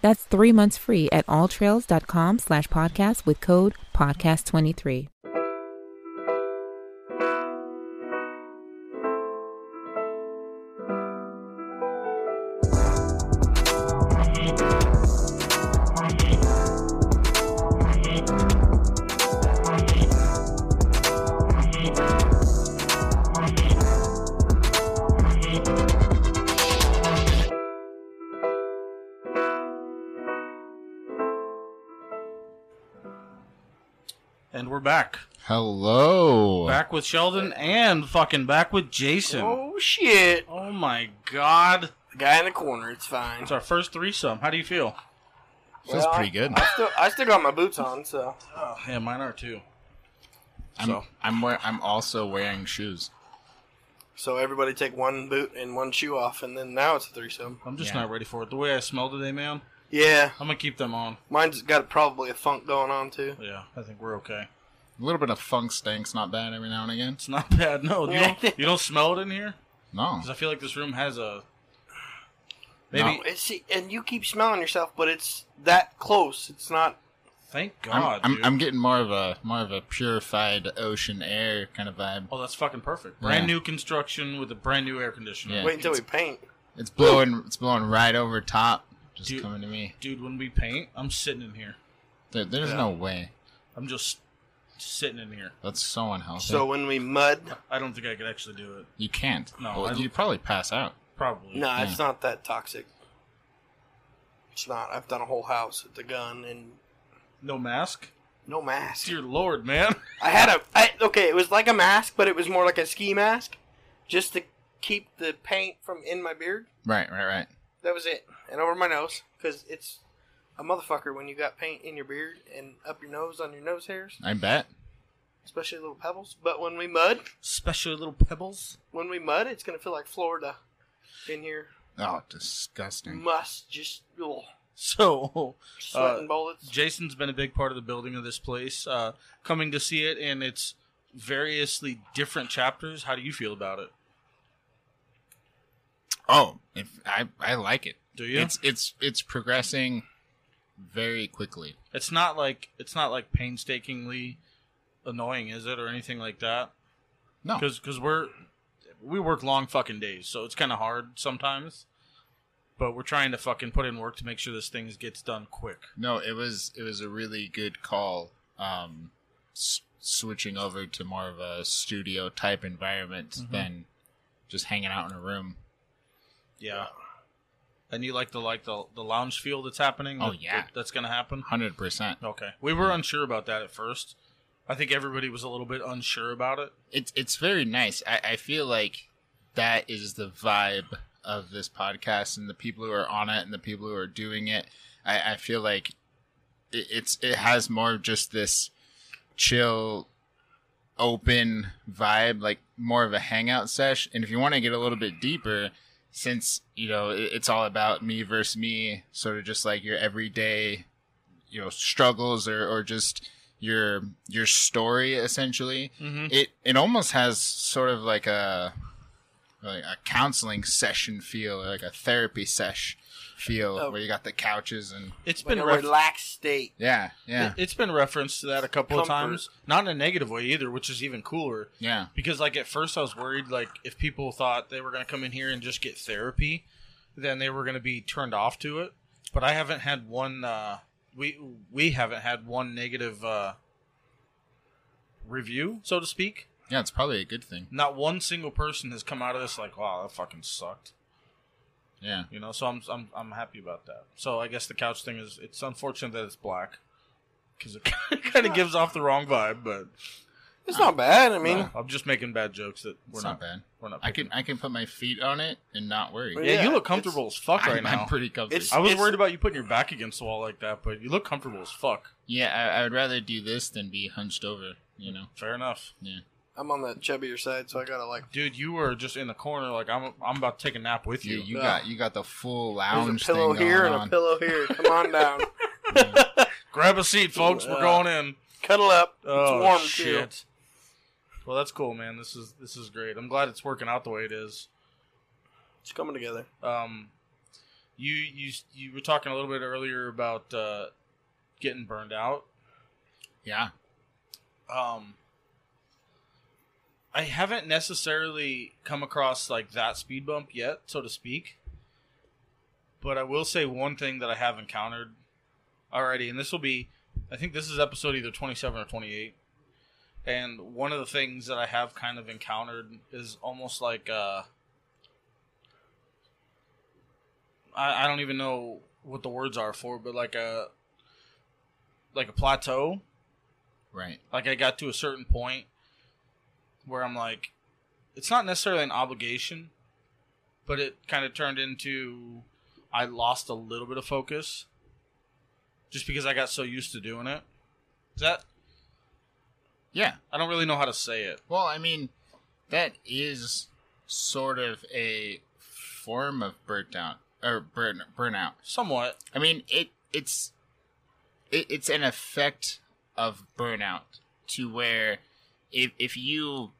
That's three months free at alltrails.com slash podcast with code podcast23. Hello. Back with Sheldon and fucking back with Jason. Oh shit! Oh my god. The guy in the corner. It's fine. It's our first threesome. How do you feel? Feels Well, pretty good. I still, I still got my boots on, so Oh, yeah, mine are too. I'm so- I'm wear, I'm also wearing shoes. so everybody take one boot and one shoe off, and then now it's a threesome. I'm just Yeah. not ready for it. The way I smell today, man, Yeah, I'm gonna keep them on. mine's got probably a funk going on too. Yeah, I think we're okay. A little bit of funk stank's not bad every now and again. It's not bad. No, you don't, you don't smell it in here? No. Because I feel like this room has a. Maybe. No. It's, see, and you keep smelling yourself, but it's that close. It's not. Thank I'm, God. I'm. I'm getting more of a more of a purified ocean air kind of vibe. Oh, that's fucking perfect. Brand Yeah. new construction with a brand new air conditioner. Yeah. Wait until we paint. It's blowing it's blowing right over top. Just Dude. coming to me. Dude, when we paint, I'm sitting in here. There, there's Yeah. no way. I'm just sitting in here. That's so unhealthy. So when we mud, I don't think I could actually do it. you can't. No, Well, I you'd probably pass out. Probably. no, Yeah. it's not that toxic. It's not. I've done a whole house with the gun and No mask? no mask. Dear Lord, man. I had a I, okay. It was like a mask, but it was more like a ski mask, just to keep the paint from in my beard. Right, right, right. That was it, and over my nose, because it's a motherfucker when you got paint in your beard and up your nose on your nose hairs, I bet. especially little pebbles. But when we mud, Especially little pebbles. when we mud, it's gonna feel like Florida in here. Oh, disgusting. Must just ugh, So, sweating Uh, bullets. Jason's been a big part of the building of this place. Uh, coming to see it in its variously different chapters, how do you feel about it? Oh, if I I like it. Do you? It's it's it's progressing very quickly. It's not like it's not like painstakingly annoying, is it, or anything like that? No. because because we're we work long fucking days, so it's kind of hard sometimes. But we're trying to fucking put in work to make sure this thing gets done quick. No, it was it was a really good call. Um, s- switching over to more of a studio type environment Mhm. than just hanging out in a room. Yeah. And you like the like the the lounge feel that's happening? Oh, that- yeah. that- that's gonna happen. Hundred percent. Okay, we were unsure about that at first. I think everybody was a little bit unsure about it. It's it's very nice. I, I feel like that is the vibe of this podcast and the people who are on it and the people who are doing it. I, I feel like it, it's it has more of just this chill, open vibe, like more of a hangout sesh. And if you want to get a little bit deeper, since you know it, it's all about me versus me, sort of just like your everyday, you know, struggles or or just your your story essentially Mm-hmm. it it almost has sort of like a like a counseling session feel, like a therapy sesh feel, Oh. where you got the couches and it's been a ref- relaxed state. yeah, yeah, It, has been referenced to that a couple of times, not in a negative way either, which is even cooler. yeah. Because like at first I was worried like if people thought they were gonna come in here and just get therapy, then they were gonna be turned off to it. But I haven't had one. Uh, we we haven't had one negative uh, review, so to speak. Yeah, it's probably a good thing. Not one single person has come out of this like, "Wow, that fucking sucked." Yeah, You know, so I'm I'm I'm happy about that. So I guess the couch thing is it's unfortunate that it's black because it kind of gives off the wrong vibe, but It's not bad. I mean, I'm just making bad jokes that we're It's not, not bad. We're not. I can I can put my feet on it and not worry. Yeah, Yeah, you look comfortable as fuck right I'm, now. I'm pretty comfortable. It's- I was worried about you putting your back against the wall like that, but you look comfortable as fuck. yeah, I, I would rather do this than be hunched over. You know. Fair enough, Yeah. I'm on the chubbier side, so I gotta like. dude. You were just in the corner, like I'm. I'm about to take a nap with You you. you Yeah. got you got the full There's lounge a pillow thing here going and on. a pillow here. Come on down. Grab a seat, folks. We're going in. Cuddle up. Oh it's warm shit. too. Well, that's cool, man. This is this is great. I'm glad it's working out the way it is. It's coming together. Um, you you you were talking a little bit earlier about uh, getting burned out. Yeah. Um, I haven't necessarily come across like that speed bump yet, so to speak. But I will say one thing that I have encountered already, and this will be, I think this is episode either 27 or 28. And one of the things that I have kind of encountered is almost like, uh, I, I don't even know what the words are for, but like a, like a plateau Right. like I got to a certain point where I'm like, it's not necessarily an obligation, but it kind of turned into I lost a little bit of focus just because I got so used to doing it. Is that Yeah. I don't really know how to say it. Well, I mean, that is sort of a form of burnout or burn burnout. Somewhat. I mean, it it's it, it's an effect of burnout to where if if you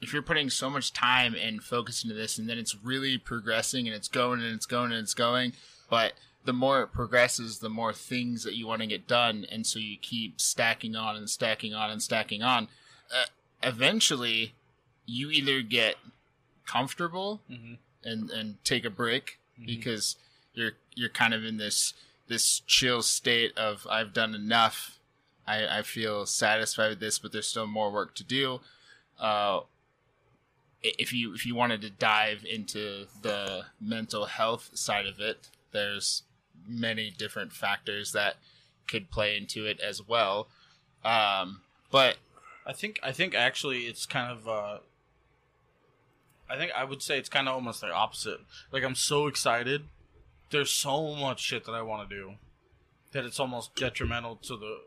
if you're putting so much time and focus into this and then it's really progressing and it's going and it's going and it's going, but the more it progresses, the more things that you want to get done, and so you keep stacking on and stacking on and stacking on. Uh, eventually, you either get comfortable Mm-hmm. and and take a break Mhm. because you're you're kind of in this this chill state of I've done enough. I, I feel satisfied with this, but there's still more work to do. Uh, if you if you wanted to dive into the mental health side of it, there's many different factors that could play into it as well. Um, but I think I think actually it's kind of uh I think I would say it's kind of almost the opposite. Like I'm so excited. There's so much shit that I want to do that it's almost detrimental to the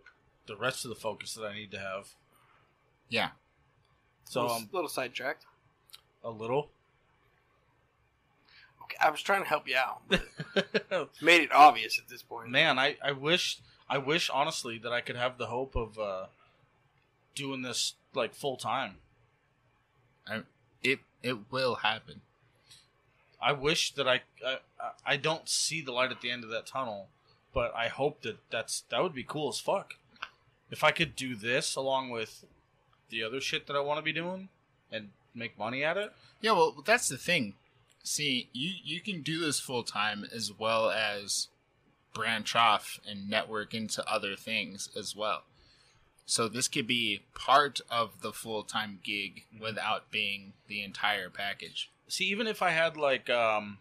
the rest of the focus that I need to have. yeah, So little, um, little sidetracked. A little. Okay, I was trying to help you out. Made it obvious at this point. Man, I, I wish I wish honestly that I could have the hope of uh doing this like full time. it it will happen. I wish that I, I I don't see the light at the end of that tunnel, but I hope that that's that would be cool as fuck. If I could do this along with the other shit that I want to be doing and make money at it, Yeah, well, that's the thing. See, you you can do this full time as well as branch off and network into other things as well. So this could be part of the full time gig without being the entire package. see even if I had like um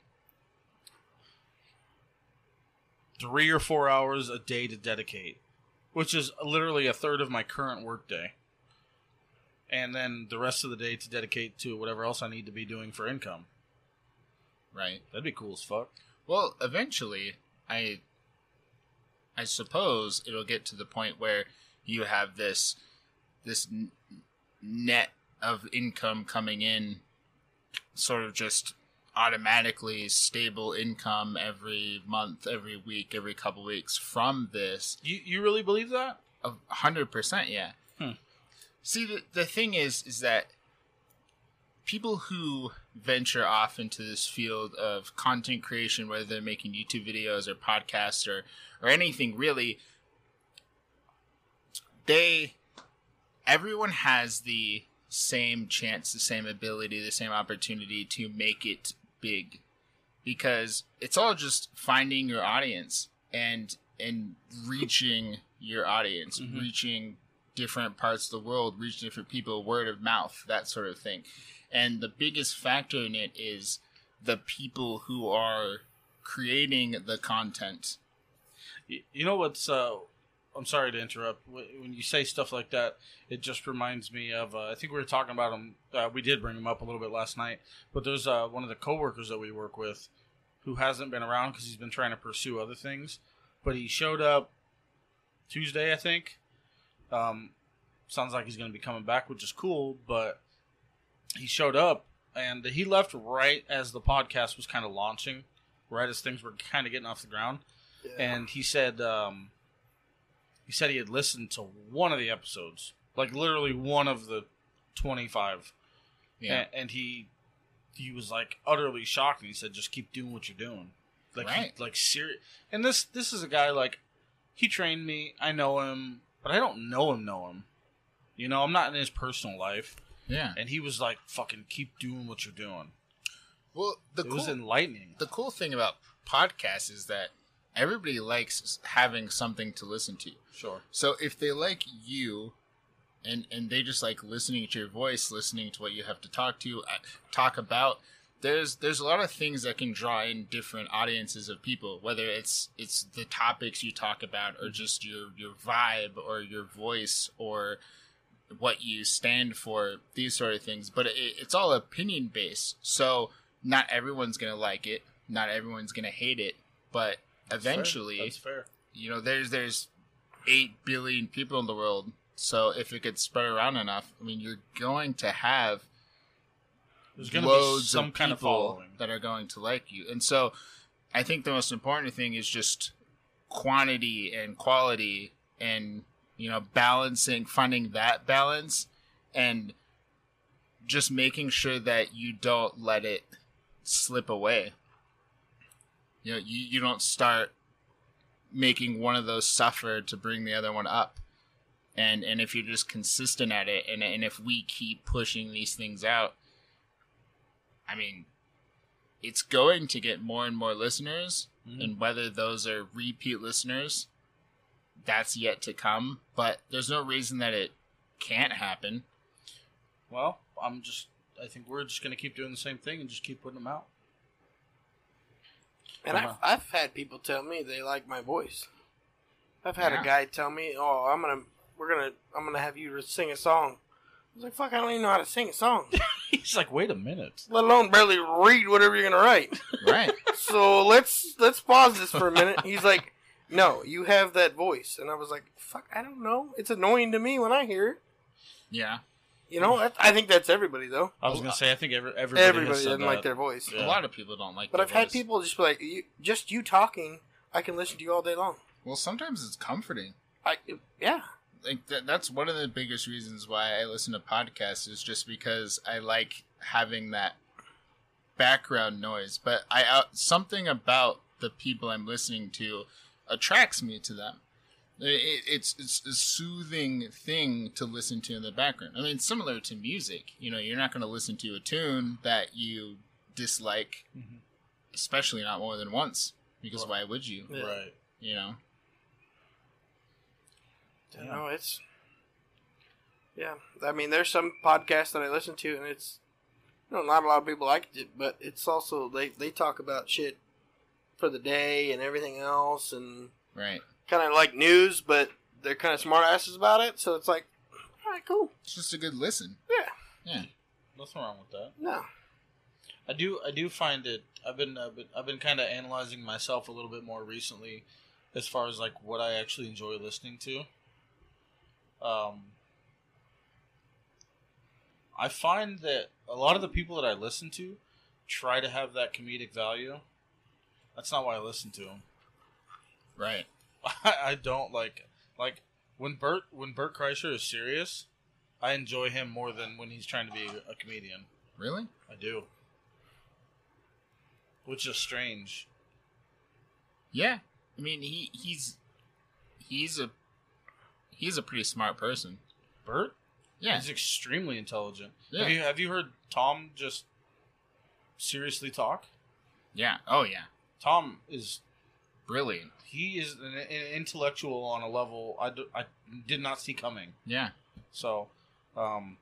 three or four hours a day to dedicate, which is literally a third of my current workday, and then the rest of the day to dedicate to whatever else I need to be doing for income. Right. That'd be cool as fuck. Well, eventually, I I suppose it'll get to the point where you have this this n- net of income coming in, sort of just automatically stable income every month, every week, every couple weeks from this. You you really believe that? A hundred percent, yeah. Hmm. See, the the thing is, is that people who venture off into this field of content creation, whether they're making YouTube videos or podcasts or or anything really, they everyone has the same chance, the same ability, the same opportunity to make it big because it's all just finding your audience and and reaching your audience, Mhm. reaching different parts of the world, reaching different people, word of mouth, that sort of thing. And the biggest factor in it is the people who are creating the content. You know what's uh I'm sorry to interrupt. When you say stuff like that, it just reminds me of. Uh, I think we were talking about him. Uh, we did bring him up a little bit last night. But there's uh, one of the coworkers that we work with who hasn't been around because he's been trying to pursue other things. But he showed up Tuesday, I think. Um, sounds like he's going to be coming back, which is cool. But he showed up and he left right as the podcast was kind of launching, right as things were kind of getting off the ground and he said um, he said he had listened to one of the episodes, like literally one of the twenty five, Yeah. and, and he he was like utterly shocked, and he said, "Just keep doing what you're doing." Like, he- Right. like serious. And this this is a guy like he trained me. I know him, but I don't know him. Know him. You know, I'm not in his personal life, Yeah. and he was like, "Fucking keep doing what you're doing." Well, the it cool was enlightening. the cool thing about podcasts is that everybody likes having something to listen to. Sure. So if they like you, and and they just like listening to your voice, listening to what you have to talk to, uh, talk about. There's there's a lot of things that can draw in different audiences of people, whether it's it's the topics you talk about, or just your your vibe, or your voice, or what you stand for, these sort of things. But it, it's all opinion based, so not everyone's gonna like it, not everyone's gonna hate it, but eventually That's fair. you know there's there's 8 billion people in the world. So if it gets spread around enough i mean you're going to have There's going to be some of kind of people following. that are going to like you. And so i think the most important thing is just quantity and quality and you know balancing finding that balance and just making sure that you don't let it slip away. You know you, you don't start making one of those suffer to bring the other one up. And and if you're just consistent at it and and if we keep pushing these things out i mean it's going to get more and more listeners Mhm. and whether those are repeat listeners that's yet to come but there's no reason that it can't happen Well, I'm just. I think we're just going to keep doing the same thing and just keep putting them out. And I've. I've had people tell me they like my voice. I've had Yeah. a guy tell me, "Oh, I'm gonna, we're gonna, I'm gonna have you sing a song." I was like, "Fuck, I don't even know how to sing a song, He's like, wait a minute. let alone barely read whatever you're gonna write." right so let's let's pause this for a minute. He's like, "No, you have that voice," and I was like, "Fuck, I don't know. It's annoying to me when I hear it." yeah You know, that, I think that's everybody though. I was going to say, I think every, everybody, Everybody has said doesn't like that. their voice. Yeah. a lot of people don't like But their I've had voice. people just be like, you, "Just you talking, I can listen to you all day long." well sometimes it's comforting I yeah. Like that, that's one of the biggest reasons why I listen to podcasts is just because I like having that background noise. But I uh, something about the people I'm listening to attracts me to them. It, it's it's a soothing thing to listen to in the background. I mean, similar to music. You know, you're not going to listen to a tune that you dislike, Mhm. especially not more than once. Because Right. why would you? Yeah. Right. You know. You know, it's yeah. I mean, there's some podcasts that I listen to, and it's you know, not a lot of people like it, but it's also they they talk about shit for the day and everything else, and Right. kind of like news, but they're kind of smart asses about it. So it's like, all right, cool, It's just a good listen. yeah, Yeah. Nothing wrong with that. no, I do. I do find it. I've been. I've been, I've been kind of analyzing myself a little bit more recently, as far as like what I actually enjoy listening to. Um, I find that a lot of the people that I listen to try to have that comedic value. That's not why I listen to them. Right. I, I don't like like when Bert when Bert Kreischer is serious. I enjoy him more than when he's trying to be a comedian. Really? I do. Which is strange. Yeah. I mean, he he's he's a he's a pretty smart person. Bert? Yeah. He's extremely intelligent. Yeah. Have you have you heard Tom just seriously talk? Yeah. Oh yeah. Tom is Brilliant. he is an, an intellectual on a level I, d- I did not see coming. Yeah. So, um,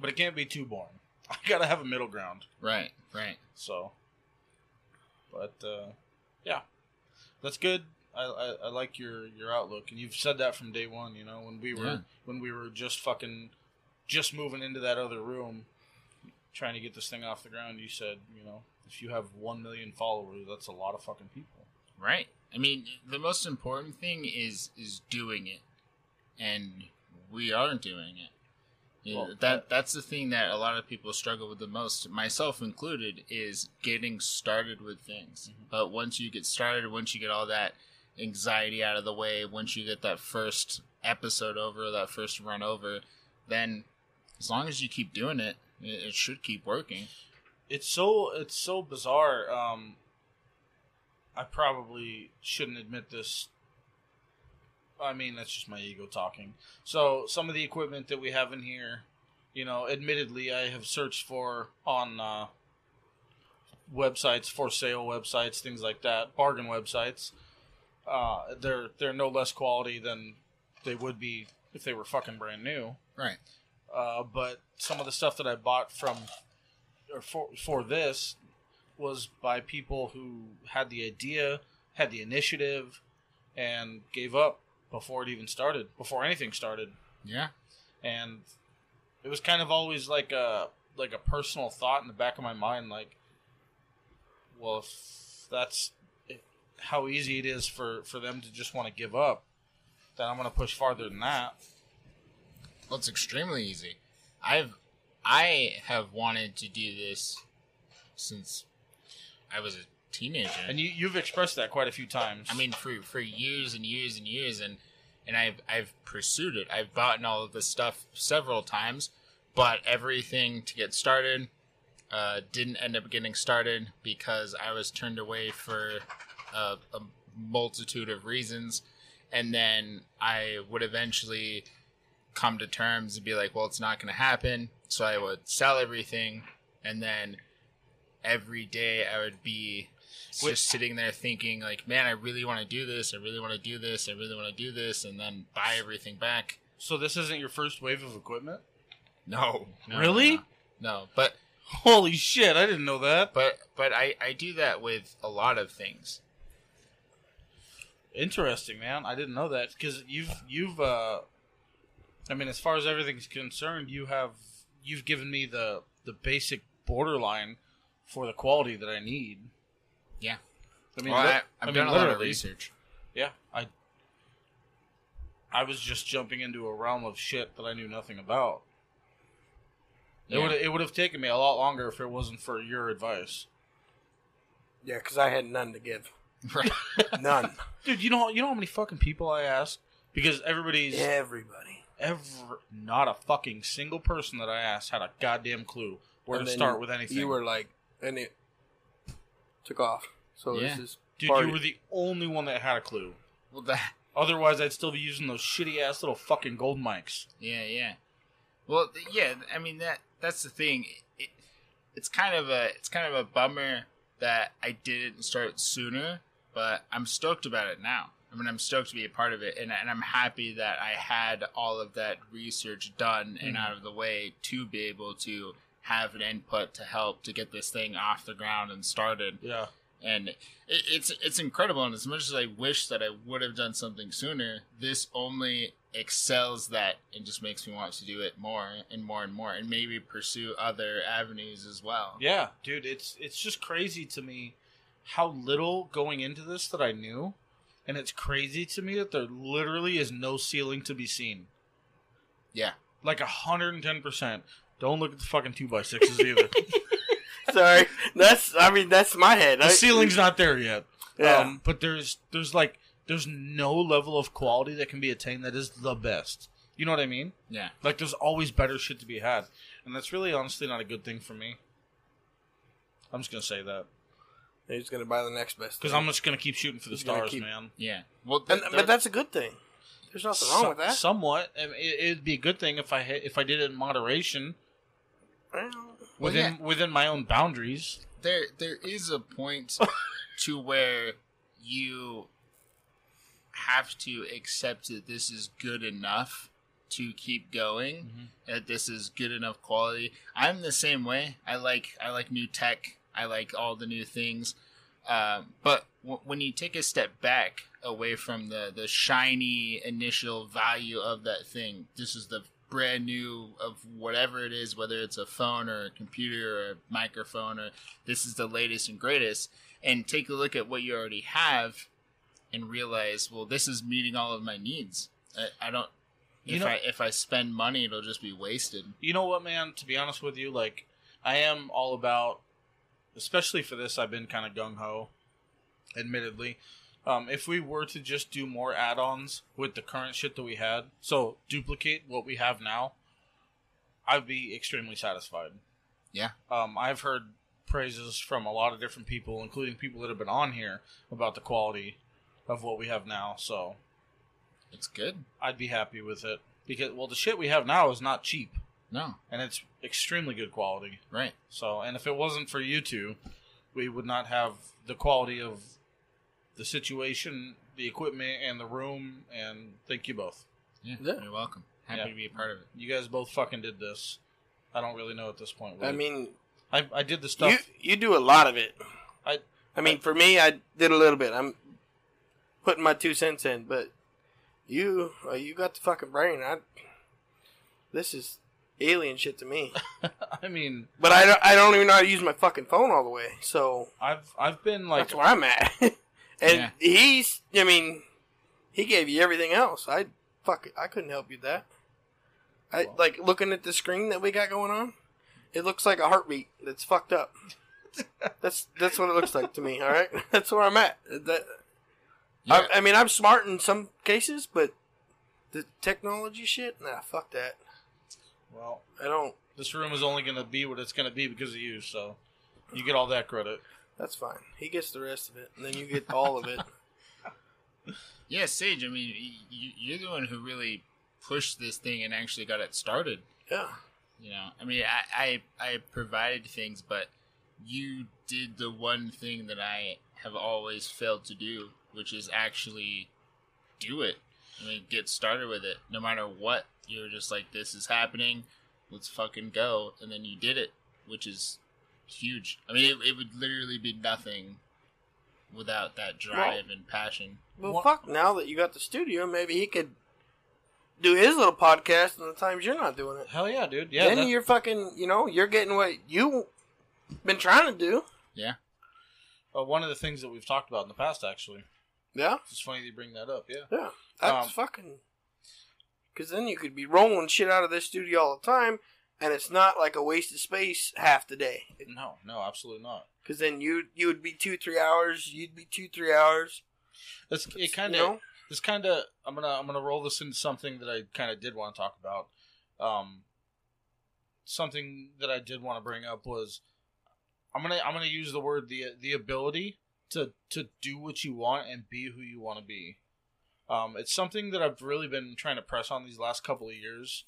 but it can't be too boring. I gotta have a middle ground. Right. Right. So, but uh, yeah, that's good. I, I, I like your your outlook, and you've said that from day one. You know, when we were Yeah. when we were just fucking just moving into that other room, trying to get this thing off the ground. You said, you know, if you have one million followers, that's a lot of fucking people. Right. I mean, the most important thing is is doing it, and we aren't doing it. You know, Well, that that's the thing that a lot of people struggle with the most, myself included, is getting started with things. Mm-hmm. But once you get started, once you get all that anxiety out of the way, once you get that first episode over, that first run over, then as long as you keep doing it, it, should keep working. it's so it's so bizarre. Um, I probably shouldn't admit this. I mean, that's just my ego talking. So some of the equipment that we have in here, you know, admittedly, I have searched for on uh, websites, for sale websites, things like that, bargain websites. Uh, they're they're no less quality than they would be if they were fucking brand new. Right. Uh, but some of the stuff that I bought from or for for this was by people who had the idea, had the initiative, and gave up before it even started, before anything started. Yeah. And it was kind of always like a like a personal thought in the back of my mind, like, well, if that's how easy it is for for them to just want to give up, then I'm going to push farther than that. Well, it's extremely easy. I've I have wanted to do this since I was a teenager. And you, you've expressed that quite a few times. I mean, for for years and years and years, and and I've I've pursued it. I've bought all of this stuff several times, but everything to get started uh, didn't end up getting started because I was turned away for a, a multitude of reasons, and then I would eventually come to terms and be like, well, it's not going to happen. So I would sell everything, and then every day I would be Wait. just sitting there thinking, like, man, I really want to do this. I really want to do this. I really want to do this, and then buy everything back. so this isn't your first wave of equipment? No, no Really? No, no. but Holy shit! I didn't know that. but but I I do that with a lot of things. Interesting, man. I didn't know that because you've you've. uh I mean, as far as everything's concerned, you have you've given me the the basic borderline for the quality that I need. Yeah. I mean, well, li- I, I've I done mean, a lot of research. Yeah, I. I was just jumping into a realm of shit that I knew nothing about. It Yeah. would it would have taken me a lot longer if it wasn't for your advice, Yeah, because I had none to give. Right. None. dude. You know you know how many fucking people I asked because everybody's Everybody. ever not a fucking single person that I asked had a goddamn clue where And to then start with anything. You were like, and it took off. So Yeah. this is dude. party. You were the only one that had a clue. well, that Otherwise, I'd still be using those shitty ass little fucking gold mics. Yeah, yeah. Well, yeah. I mean that that's the thing. It, it's kind of a it's kind of a bummer that I didn't start sooner, but I'm stoked about it now. I mean, I'm stoked to be a part of it, and, and I'm happy that I had all of that research done and Mhm. out of the way to be able to have an input to help to get this thing off the ground and started Yeah. and it, it's it's incredible. And as much as I wish that I would have done something sooner, this only excels that and just makes me want to do it more and more and more, and maybe pursue other avenues as well. Yeah, dude, it's it's just crazy to me how little going into this that I knew, and it's crazy to me that there literally is no ceiling to be seen. Yeah. Like hundred and ten percent. Don't look at the fucking two by sixes either. Sorry, that's. I mean, that's my head. the I- ceiling's not there yet. Yeah. Um, but there's there's like there's no level of quality that can be attained that is the best. You know what I mean? Yeah. Like there's always better shit to be had, and that's really honestly not a good thing for me. I'm just gonna say that He's gonna buy the next best. because thing. I'm just gonna keep shooting for the He's gonna stars, keep- man. Yeah. Well, And, th- but that's a good thing. There's nothing wrong with that. Somewhat, I mean, it, it'd be a good thing if I ha- if I did it in moderation Well, Well, within yeah. within my own boundaries. there there is a point to where you have to accept that this is good enough to keep going mm-hmm. that this is good enough quality i'm the same way i like i like new tech i like all the new things Um, but w- when you take a step back away from the the shiny initial value of that thing, this is the brand new of whatever it is, whether it's a phone or a computer or a microphone or this is the latest and greatest, and take a look at what you already have and realize, well, this is meeting all of my needs. I, I don't. You if know- I if I spend money, it'll just be wasted. You know what, man? To be honest with you, like I am all about, especially for this, I've been kind of gung ho. Admittedly, um, if we were to just do more add-ons with the current shit that we had, so duplicate what we have now, I'd be extremely satisfied. Yeah. Um, I've heard praises from a lot of different people, including people that have been on here, about the quality of what we have now. So It's good. I'd be happy with it because, well, the shit we have now is not cheap No, and it's extremely good quality. right. So, and if it wasn't for you two, we would not have the quality of the situation, the equipment, and the room. And thank you both. Yeah, Yeah. you're welcome. Happy Yeah. to be a part of it. You guys both fucking did this. I don't really know at this point. I mean, I, I did the stuff. you you do a lot of it. I- I mean, for me, I did a little bit. I'm putting my two cents in, but you uh, you got the fucking brain. I this is alien shit to me. I mean, But I don't, I don't even know how to use my fucking phone all the way. So I've I've been like that's where I'm at. and Yeah. he's, I mean, he gave you everything else. I fuck, it, I couldn't help you with that. I Well. like looking at the screen that we got going on. It looks like a heartbeat that's fucked up. that's that's what it looks like to me. All right, that's where I'm at. That, Yeah. I, I mean, I'm smart in some cases, but the technology shit, nah, fuck that. Well, I don't. this room is only gonna be what it's gonna be because of you. So, you get all that credit. That's fine. He gets the rest of it, and then you get all of it. Yeah, Sage. I mean, y- y- you're the one who really pushed this thing and actually got it started. Yeah. You know, I mean, I I, I provided things, but you did the one thing that I have always failed to do, which is actually do it. I mean, get started with it. No matter what, you're just like, this is happening. Let's fucking go, and then you did it, which is huge. I mean, it, it would literally be nothing without that drive and passion. Well, What- fuck. Now that you got the studio, maybe he could do his little podcast in the times you're not doing it. Hell yeah, dude. Yeah. then that- you're fucking. You know, you're getting what you been trying to do. Yeah. uh, one of the things that we've talked about in the past, actually. Yeah. It's funny that you bring that up. Yeah. Yeah. That's Um, fucking. Because then you could be rolling shit out of this studio all the time, and it's not like a waste of space half the day. No, no, absolutely not. Because then you you would be two three hours. You'd be two three hours. It's, it kind you of know? this kind of I'm gonna I'm gonna roll this into something that I kind of did want to talk about. Um, something that I did want to bring up was I'm gonna I'm gonna use the word the the ability to to do what you want and be who you want to be. Um, it's something that I've really been trying to press on these last couple of years.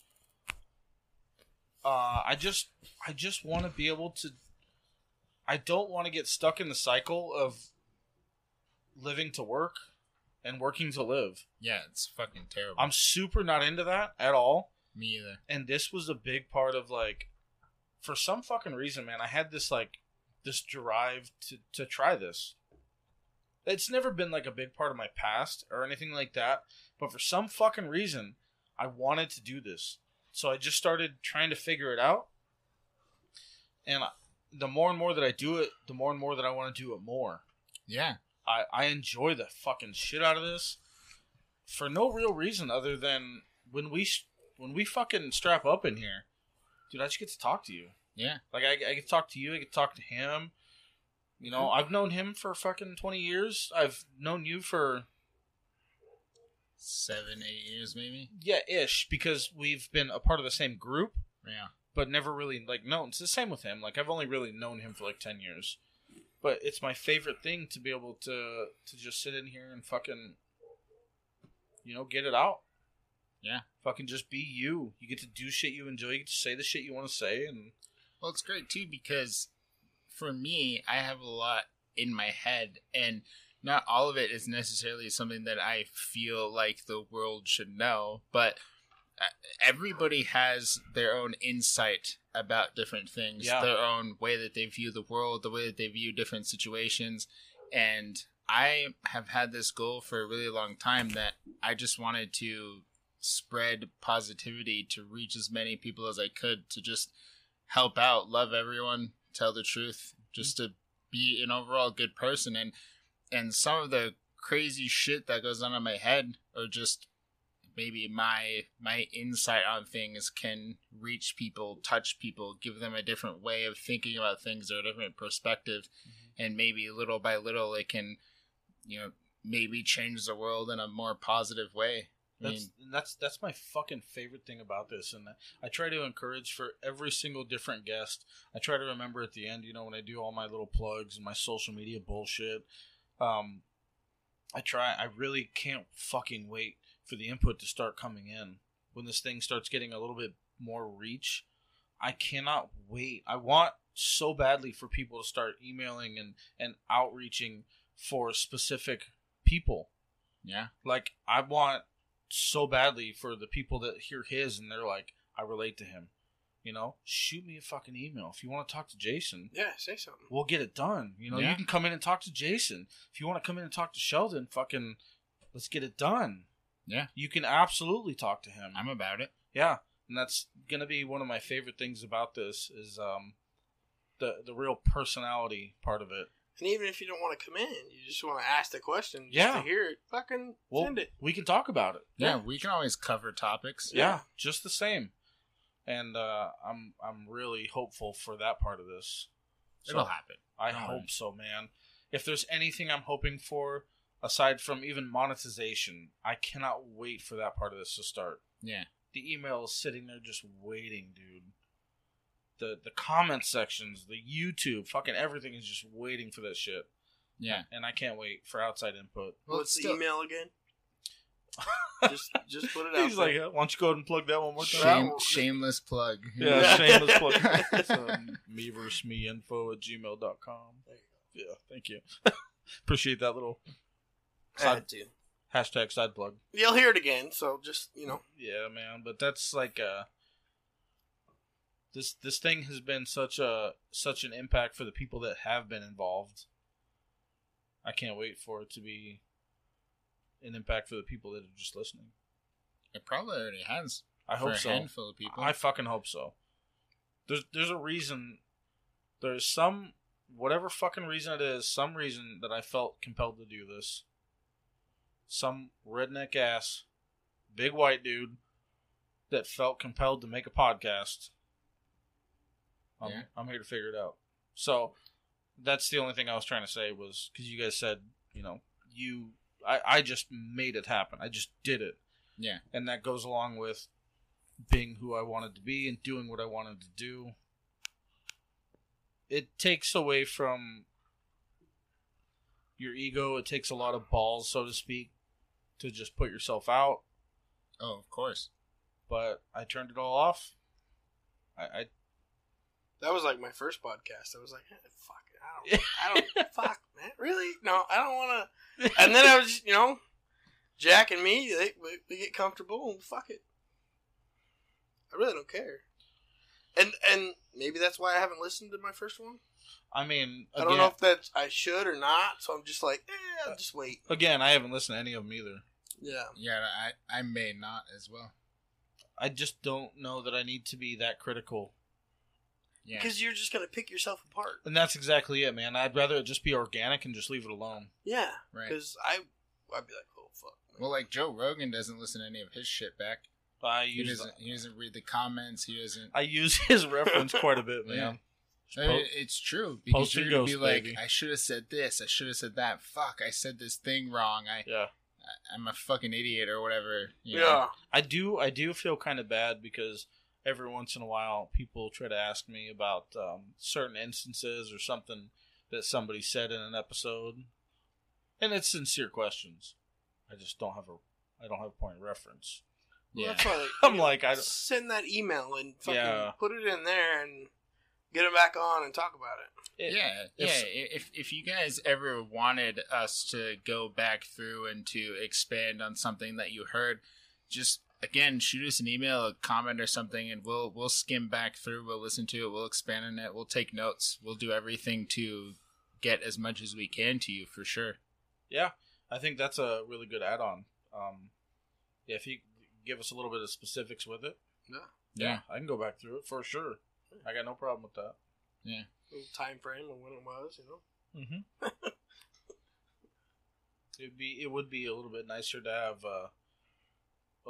Uh, I just I just want to be able to. I don't want to get stuck in the cycle of living to work and working to live. Yeah, it's fucking terrible. I'm super not into that at all. Me either. And this was a big part of like for some fucking reason, man, I had this like this drive to to try this. It's never been like a big part of my past or anything like that, but for some fucking reason, I wanted to do this. So I just started trying to figure it out. And I- the more and more that I do it, the more and more that I want to do it more. Yeah. I, I enjoy the fucking shit out of this for no real reason other than when we when we fucking strap up in here, dude. I just get to talk to you. Yeah. Like I, I get to talk to you. I get to talk to him. You know, I've known him for fucking twenty years. I've known you for Seven, eight years maybe. yeah, ish, because we've been a part of the same group, Yeah. but never really like known. It's the same with him. Like I've only really known him for like ten years, but it's my favorite thing to be able to to just sit in here and fucking, you know, get it out. Yeah. Fucking just be you. You get to do shit you enjoy. You get to say the shit you want to say, and Well, it's great too because for me, I have a lot in my head, and not all of it is necessarily something that I feel like the world should know, but uh, everybody has their own insight about different things, Yeah. their own way that they view the world, the way that they view different situations. And I have had this goal for a really long time that I just wanted to spread positivity to reach as many people as I could to just help out, love everyone, tell the truth, just to be an overall good person. And and some of the crazy shit that goes on in my head or just maybe my my insight on things can reach people touch people give them a different way of thinking about things or a different perspective. Mm-hmm. And maybe little by little it can you know maybe change the world in a more positive way I That's mean, that's that's my fucking favorite thing about this, and I try to encourage for every single different guest. I try to remember at the end, you know, when I do all my little plugs and my social media bullshit. Um, I try. I really can't fucking wait for the input to start coming in when this thing starts getting a little bit more reach. I cannot wait. I want so badly for people to start emailing and and outreaching for specific people. yeah Like I want so badly for the people that hear his and they're like, I relate to him. You know, shoot me a fucking email if you want to talk to Jason. Yeah, say something. We'll get it done. You know, Yeah. you can come in and talk to Jason. If you want to come in and talk to Sheldon, fucking let's get it done. Yeah. You can absolutely talk to him. i'm about it Yeah, and that's gonna be one of my favorite things about this is um the the real personality part of it. And even if you don't want to come in, you just want to ask the question just Yeah. to hear it, fucking Well, send it. we can talk about it. yeah, we can always cover topics yeah, Yeah. just the same. And uh, I'm I'm really hopeful for that part of this. it'll happen I Don't hope worry. so, man. If there's anything I'm hoping for aside from even monetization, I cannot wait for that part of this to start. yeah The email is sitting there just waiting, dude. The the comment sections, the YouTube, fucking everything is just waiting for that shit. yeah And I can't wait for outside input. Well, What's it's the email again? just just put it out. He's there. like, "Uh, why don't you go ahead and plug that one more time? Shame, shameless plug Yeah, Yeah. shameless plug. It's, um, me versus me info at gmail.com. There Yeah, thank you. Appreciate that little I had to. hashtag side plug. You'll hear it again, so just you know. Yeah, man, but that's like uh this this thing has been such a such an impact for the people that have been involved. I can't wait for it to be an impact for the people that are just listening. it probably already has I hope a so. handful of people I fucking hope so. There's there's a reason. There's some whatever fucking reason it is, some reason that I felt compelled to do this. Some redneck ass, big white dude that felt compelled to make a podcast. I'm, Yeah. I'm here to figure it out. So that's the only thing I was trying to say was because you guys said, you know, you, I, I just made it happen. I just did it yeah and that goes along with being who I wanted to be and doing what I wanted to do. It takes away from your ego. It takes a lot of balls, so to speak, to just put yourself out. oh of course But I turned it all off. I, I That was like my first podcast. I was like, eh, fuck it. I don't, I don't, fuck, man. Really? No, I don't want to. And then I was, you know, Jack and me, they, we, we get comfortable and fuck it. I really don't care. And and maybe that's why I haven't listened to my first one. I mean, I don't know if that's I should or not. So I'm just like, eh, I'll just wait. again, I haven't listened to any of them either. Yeah. yeah i i may not as well I just don't know that I need to be that critical. Yeah Because you're just gonna pick yourself apart. And that's exactly it, man. I'd rather it just be organic and just leave it alone. Yeah. right Because I, I'd be like, oh fuck. man. well like joe rogan doesn't listen to any of his shit back I he use doesn't he doesn't read the comments he doesn't I use his reference quite a bit, man. Yeah. I mean, it's true because post you're and gonna be ghost, like, baby. I should have said this, I should have said that. Fuck, I said this thing wrong. I, yeah. I I'm a fucking idiot or whatever. you yeah. know? I do I do feel kind of bad because every once in a while people try to ask me about um, certain instances or something that somebody said in an episode, and it's sincere questions. I just don't have a I don't have a point of reference. Well, yeah. that's why I'm know, like I don't- send that email and fucking Yeah. put it in there and get it back on and talk about it. it- yeah, if- yeah. If if you guys ever wanted us to go back through and to expand on something that you heard, just again shoot us an email, a comment, or something, and we'll we'll skim back through. We'll listen to it. We'll expand on it. We'll take notes. We'll do everything to get as much as we can to you for sure. Yeah, I think that's a really good add-on. Um, yeah, if you give us a little bit of specifics with it, Yeah. yeah, I can go back through it for sure. I got no problem with that. Little time frame of when it was, you know. Mm-hmm. It'd be it would be a little bit nicer to have uh,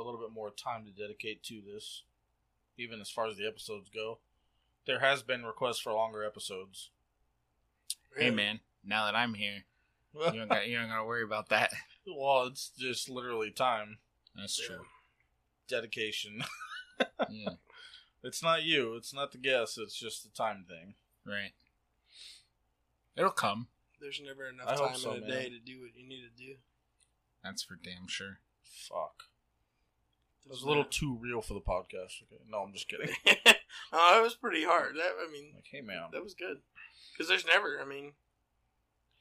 a little bit more time to dedicate to this, even as far as the episodes go. There has been requests for longer episodes. Hey man, now that I'm here, you don't got you don't gotta worry about that. well, it's just literally time, That's Yeah. true. dedication. Yeah. it's not you. It's not the guest. It's just the time thing. Right. It'll come. There's never enough I hope time so, in a man. day to do what you need to do. That's for damn sure. Fuck. It was a little too real for the podcast. Okay, no, I'm just kidding. oh, it was pretty hard. That I mean, Like, hey man, that was good. Because there's never, I mean,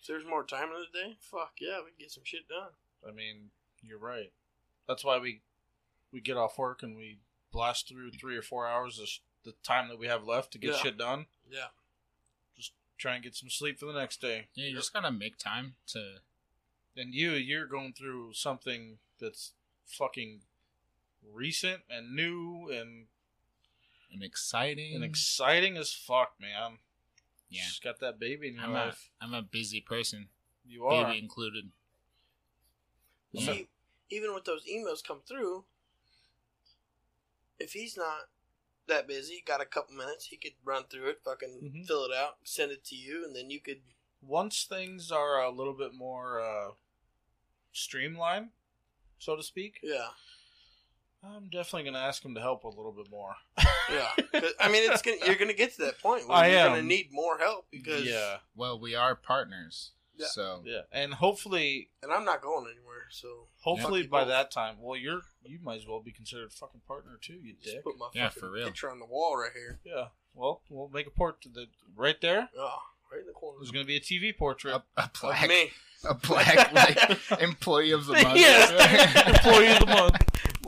if there's more time in the day, fuck yeah, we can get some shit done. I mean, you're right. That's why we we get off work and we blast through three or four hours of sh- the time that we have left to get Yeah. shit done. Yeah. Just try and get some sleep for the next day. Yeah, you just gotta make time to. And you, you're going through something that's fucking recent and new and And exciting. and exciting as fuck, man. yeah, Just got that baby in your I'm life. I'm a busy person, You are. baby included. But Yeah. See, even with those emails come through, if he's not that busy, got a couple minutes, he could run through it, fucking Mhm. fill it out, send it to you, and then you could. Once things are a little bit more uh, streamlined, so to speak, Yeah, I'm definitely going to ask him to help a little bit more. yeah, I mean, it's gonna you're gonna get to that point where I you're gonna need more help because yeah, Well, we are partners, Yeah. so yeah, and hopefully, and I'm not going anywhere, so hopefully by both. that time, well, you're you might as well be considered a fucking partner too, you just dick. put my Yeah, for real. picture on the wall right here. Yeah, well, we'll make a port to the right there. Oh, right in the corner. There's going to be a TV portrait. a, a Of black me, a black like employee of the month. yes, employee of the month.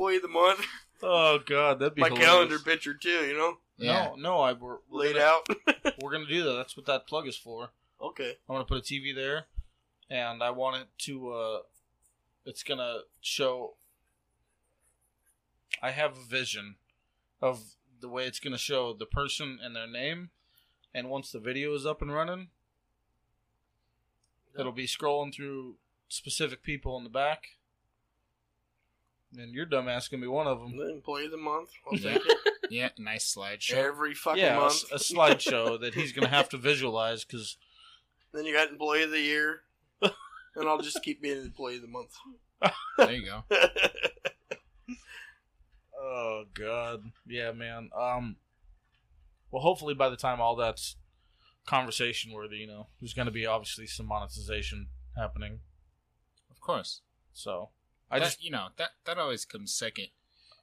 Boy of the month. Oh god, that'd be my hilarious. calendar picture too. You know, yeah. No, no, I we're, we're laid gonna, out. We're gonna do that. That's what that plug is for. okay. I'm gonna put a TV there, and I want it to. uh It's gonna show. I have a vision of the way it's gonna show the person and their name, and once the video is up and running, it'll be scrolling through specific people in the back. And your dumbass gonna be one of them. Employee of the month. I'll Yeah. take it Yeah, nice slideshow. every fucking Yeah, a, month. s- a slideshow that he's gonna have to visualize because Then you got employee of the year, and I'll just keep being employee of the month. There you go. Oh god. Yeah, man. Um well hopefully by the time all that's conversation worthy, you know, there's gonna be obviously some monetization happening. Of course. So I That- just you know that that always comes second.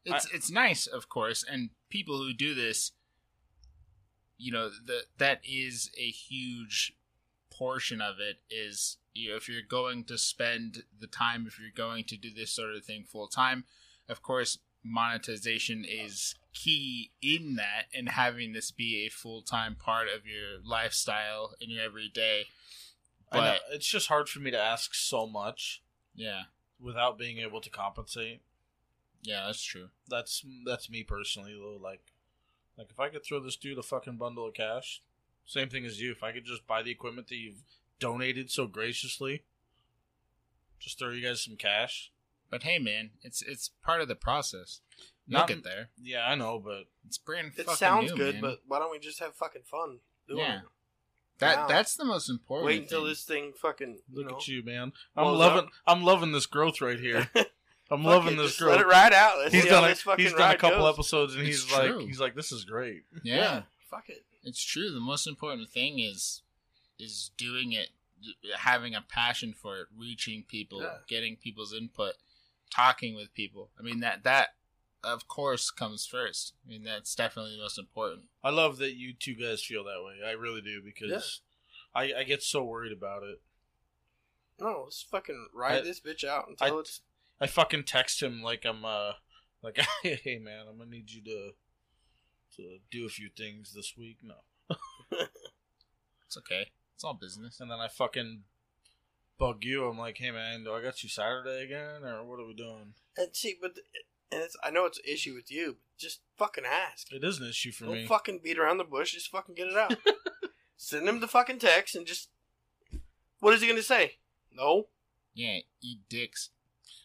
It's it's nice, of course, and people who do this, you know, that that is a huge portion of it. Is you know, if you're going to spend the time, if you're going to do this sort of thing full time, of course, monetization is key in that, and having this be a full time part of your lifestyle in your everyday. I But it's just hard for me to ask so much yeah, without being able to compensate. yeah, that's true. That's that's me personally though, like like if I could throw this dude a fucking bundle of cash, same thing as you, if I could just buy the equipment that you've donated so graciously, just throw you guys some cash. But hey, man, it's it's part of the process. You'll Not- get there. Yeah, I know, but It's brand it fucking sounds new, good, man. but why don't we just have fucking fun? doing Yeah. it? That now. that's the most important. Wait until thing. this thing fucking. You look know, at you, man. I'm loving up. I'm loving this growth right here. I'm Fuck loving it, this growth. Let it ride out. Let's he's see done how a, this fucking he's done a couple goes. episodes and It's he's like he's like this is great. Yeah, Fuck it. it's true. The most important thing is is doing it, having a passion for it, reaching people, Yeah. getting people's input, talking with people. I mean that that of course comes first. I mean that's definitely the most important. I love that you two guys feel that way. I really do because I, I get so worried about it. No, let's fucking ride I- this bitch out until I- it's. I fucking text him like I'm uh like hey man, I'm gonna need you to to do a few things this week. No, It's okay. It's all business. and then I fucking bug you. I'm like, hey man, do I got you Saturday again, or what are we doing? And see, but the, and it's I know it's an issue with you, but just fucking ask. It is an issue for Don't me. fucking beat around the bush. Just fucking get it out. Send him the fucking text and just. What is he gonna say? No. Yeah, eat dicks.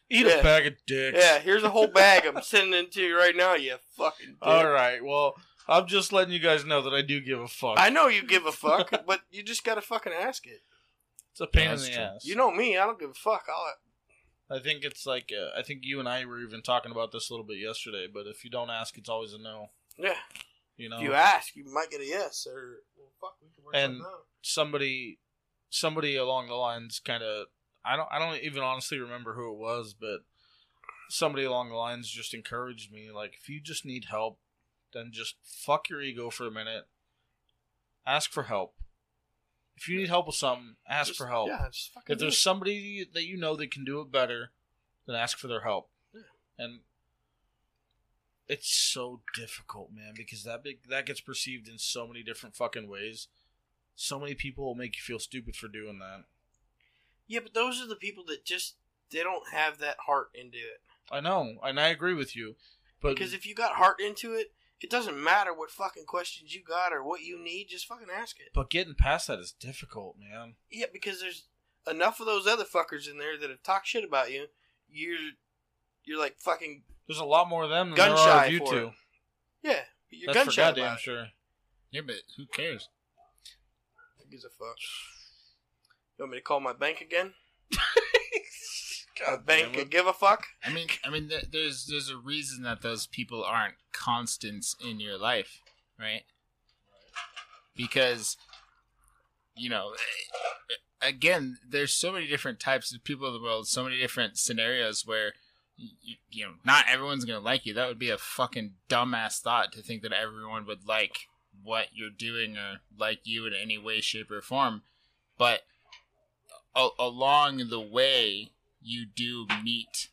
Eat Yeah. a bag of dicks. Yeah, here's a whole bag I'm sending it to you right now. You fucking. Dick. All right. Well, I'm just letting you guys know that I do give a fuck. I know you give a fuck, but you just gotta fucking ask it. it's a pain Yeah, in the true. ass. You know me, I don't give a fuck. I'll. I think it's like uh, I think you and I were even talking about this a little bit yesterday. But if you don't ask, it's always a no. Yeah. You know, If you ask, you might get a yes or. Well, fuck, we can work And- something out. somebody, somebody along the lines, kind of. I don't. I don't even honestly remember who it was, but somebody along the lines just encouraged me. Like, if you just need help, then just fuck your ego for a minute. Ask for help. If you need help with something, ask Just- for help. Yeah, just fucking. If there's somebody that you know that can do it better, then ask for their help. Yeah. And it's so difficult, man, because that big that gets perceived in so many different fucking ways. So many people will make you feel stupid for doing that. Yeah, but those are the people that just they don't have that heart into it. I know, and I agree with you, but Because if you got heart into it, it doesn't matter what fucking questions you got or what you need. Just fucking ask it. but getting past that is difficult, man. Yeah, because there's enough of those other fuckers in there that have talked shit about you. You're you're like fucking There's a lot more of them than Gun there are of you two. it. yeah. but You're That's gun for shy goddamn about it. sure. Yeah, but who cares? Who gives a fuck? You want me to call my bank again? God bank damn could give a fuck. I mean, I mean, there's there's a reason that those people aren't constants in your life, right? Because, you know, again, there's so many different types of people in the world, so many different scenarios where, you, you know, not everyone's gonna like you. That would be a fucking dumbass thought to think that everyone would like what you're doing or like you in any way, shape, or form. But a- along the way, you do meet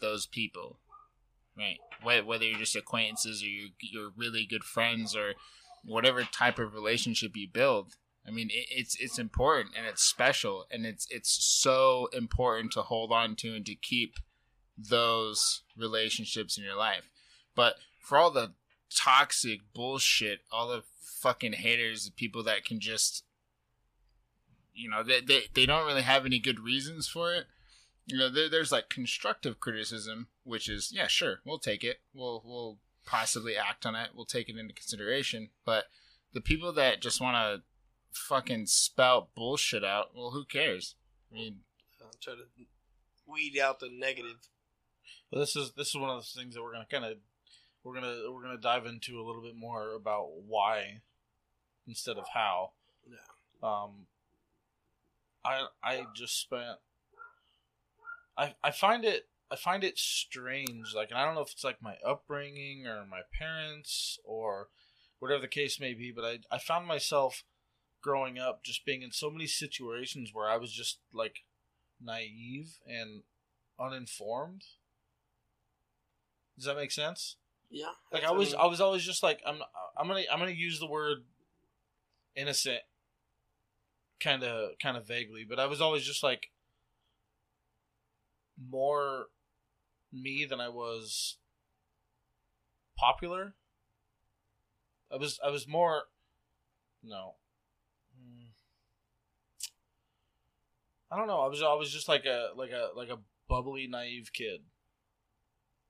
those people, right? Whether you're just acquaintances or you're, you're really good friends or whatever type of relationship you build. I mean, it, it's it's important and it's special and it's it's so important to hold on to and to keep those relationships in your life. But for all the toxic bullshit, all the fucking haters, the people that can just, you know, they they, they don't really have any good reasons for it you know there, there's like constructive criticism which is yeah sure we'll take it we'll we'll possibly act on it we'll take it into consideration but the people that just want to fucking spout bullshit out well who cares i mean I'll try to weed out the negative. But this is this is one of those things that we're gonna kind of we're gonna we're gonna dive into a little bit more about why instead of how. Yeah. Um, I I just spent. I I find it I find it strange. Like, and I don't know if it's like my upbringing or my parents or whatever the case may be, but I I found myself growing up just being in so many situations where I was just like naive and uninformed. Does that make sense? Yeah. Like I was, mean, I was always just like, I'm, I'm gonna, I'm gonna use the word innocent, kind of, kind of vaguely, but I was always just like more me than I was popular. I was, I was more, no. Hmm. I don't know. I was, I was just like a, like a, like a bubbly, naive kid.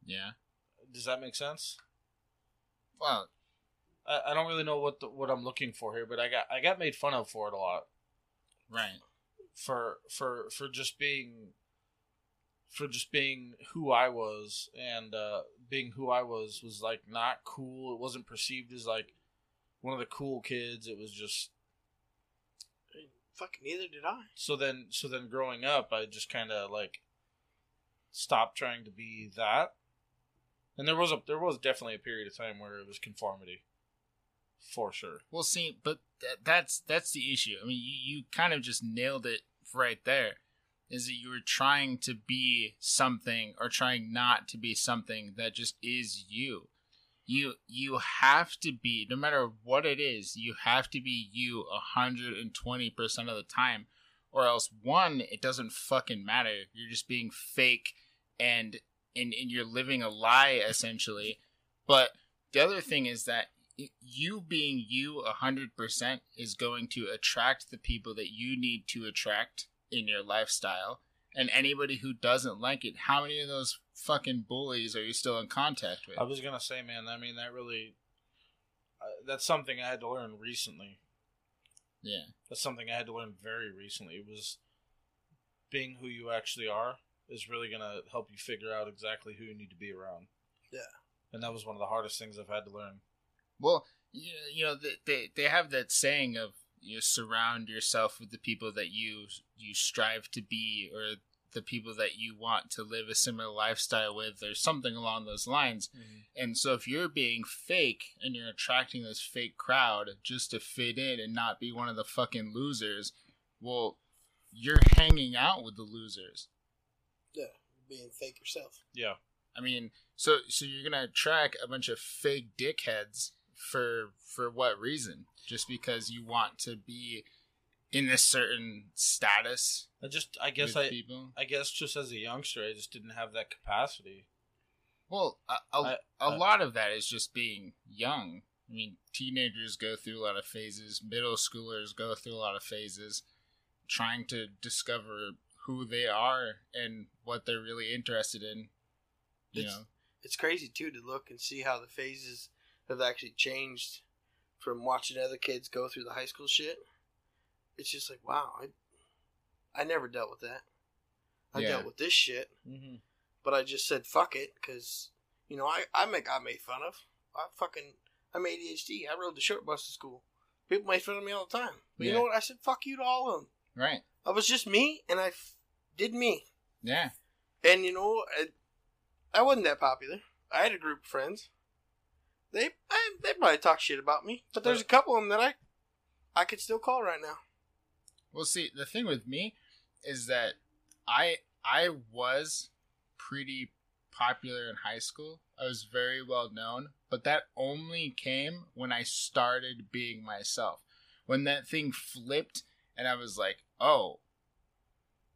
yeah Does that make sense? well I, I don't really know what the, what I'm looking for here, but I got I got made fun of for it a lot right for for for just being for just being who I was and uh, being who I was was like not cool. It wasn't perceived as like one of the cool kids. It was just fucking neither did I. so then so then growing up, I just kind of like stopped trying to be that. And there was a there was definitely a period of time where it was conformity, for sure. Well, see, but th- that's that's the issue. I mean, you, you kind of just nailed it right there. Is that you are trying to be something or trying not to be something that just is you, you you have to be no matter what it is you have to be you 120% of the time or else one it doesn't fucking matter. You're just being fake and and, and you're living a lie essentially. But the other thing is that you being you 100% is going to attract the people that you need to attract in your lifestyle and anybody who doesn't like it how many of those fucking bullies are you still in contact with I was gonna say, man. I mean, that really. Uh, that's something I had to learn recently. yeah That's something I had to learn very recently. It was being who you actually are is really gonna help you figure out exactly who you need to be around. Yeah. And that was one of the hardest things I've had to learn. Well, you, you know, they, they they have that saying of you surround yourself with the people that you you strive to be, or the people that you want to live a similar lifestyle with, or something along those lines. Mm-hmm. And so, if you're being fake and you're attracting this fake crowd just to fit in and not be one of the fucking losers, well, you're hanging out with the losers. Yeah, being fake yourself. Yeah. I mean, so so you're gonna attract a bunch of fake dickheads for for what reason? Just because you want to be in this certain status I just, I guess with I, people. I guess just as a youngster, I just didn't have that capacity. Well, a, a, I- a I- lot of that is just being young. I mean, teenagers go through a lot of phases. Middle schoolers go through a lot of phases, trying to discover who they are and what they're really interested in. You It's- know, It's crazy too to look and see how the phases have actually changed from watching other kids go through the high school shit. It's just like wow, I I never dealt with that. I Yeah. dealt with this shit, Mm-hmm. but I just said fuck it because you know I I make got made fun of. I fucking I'm ADHD. I rode the short bus to school. People made fun of me all the time. But you know what? I said fuck you to all of them. right? I was just me, and I f- did me. Yeah, And you know, I, I wasn't that popular. I had a group of friends. They I, they probably talk shit about me, but there's a couple of them that I I could still call right now. Well, see, the thing with me is that I I was pretty popular in high school. I was very well known, but that only came when I started being myself. When that thing flipped and I was like, "Oh,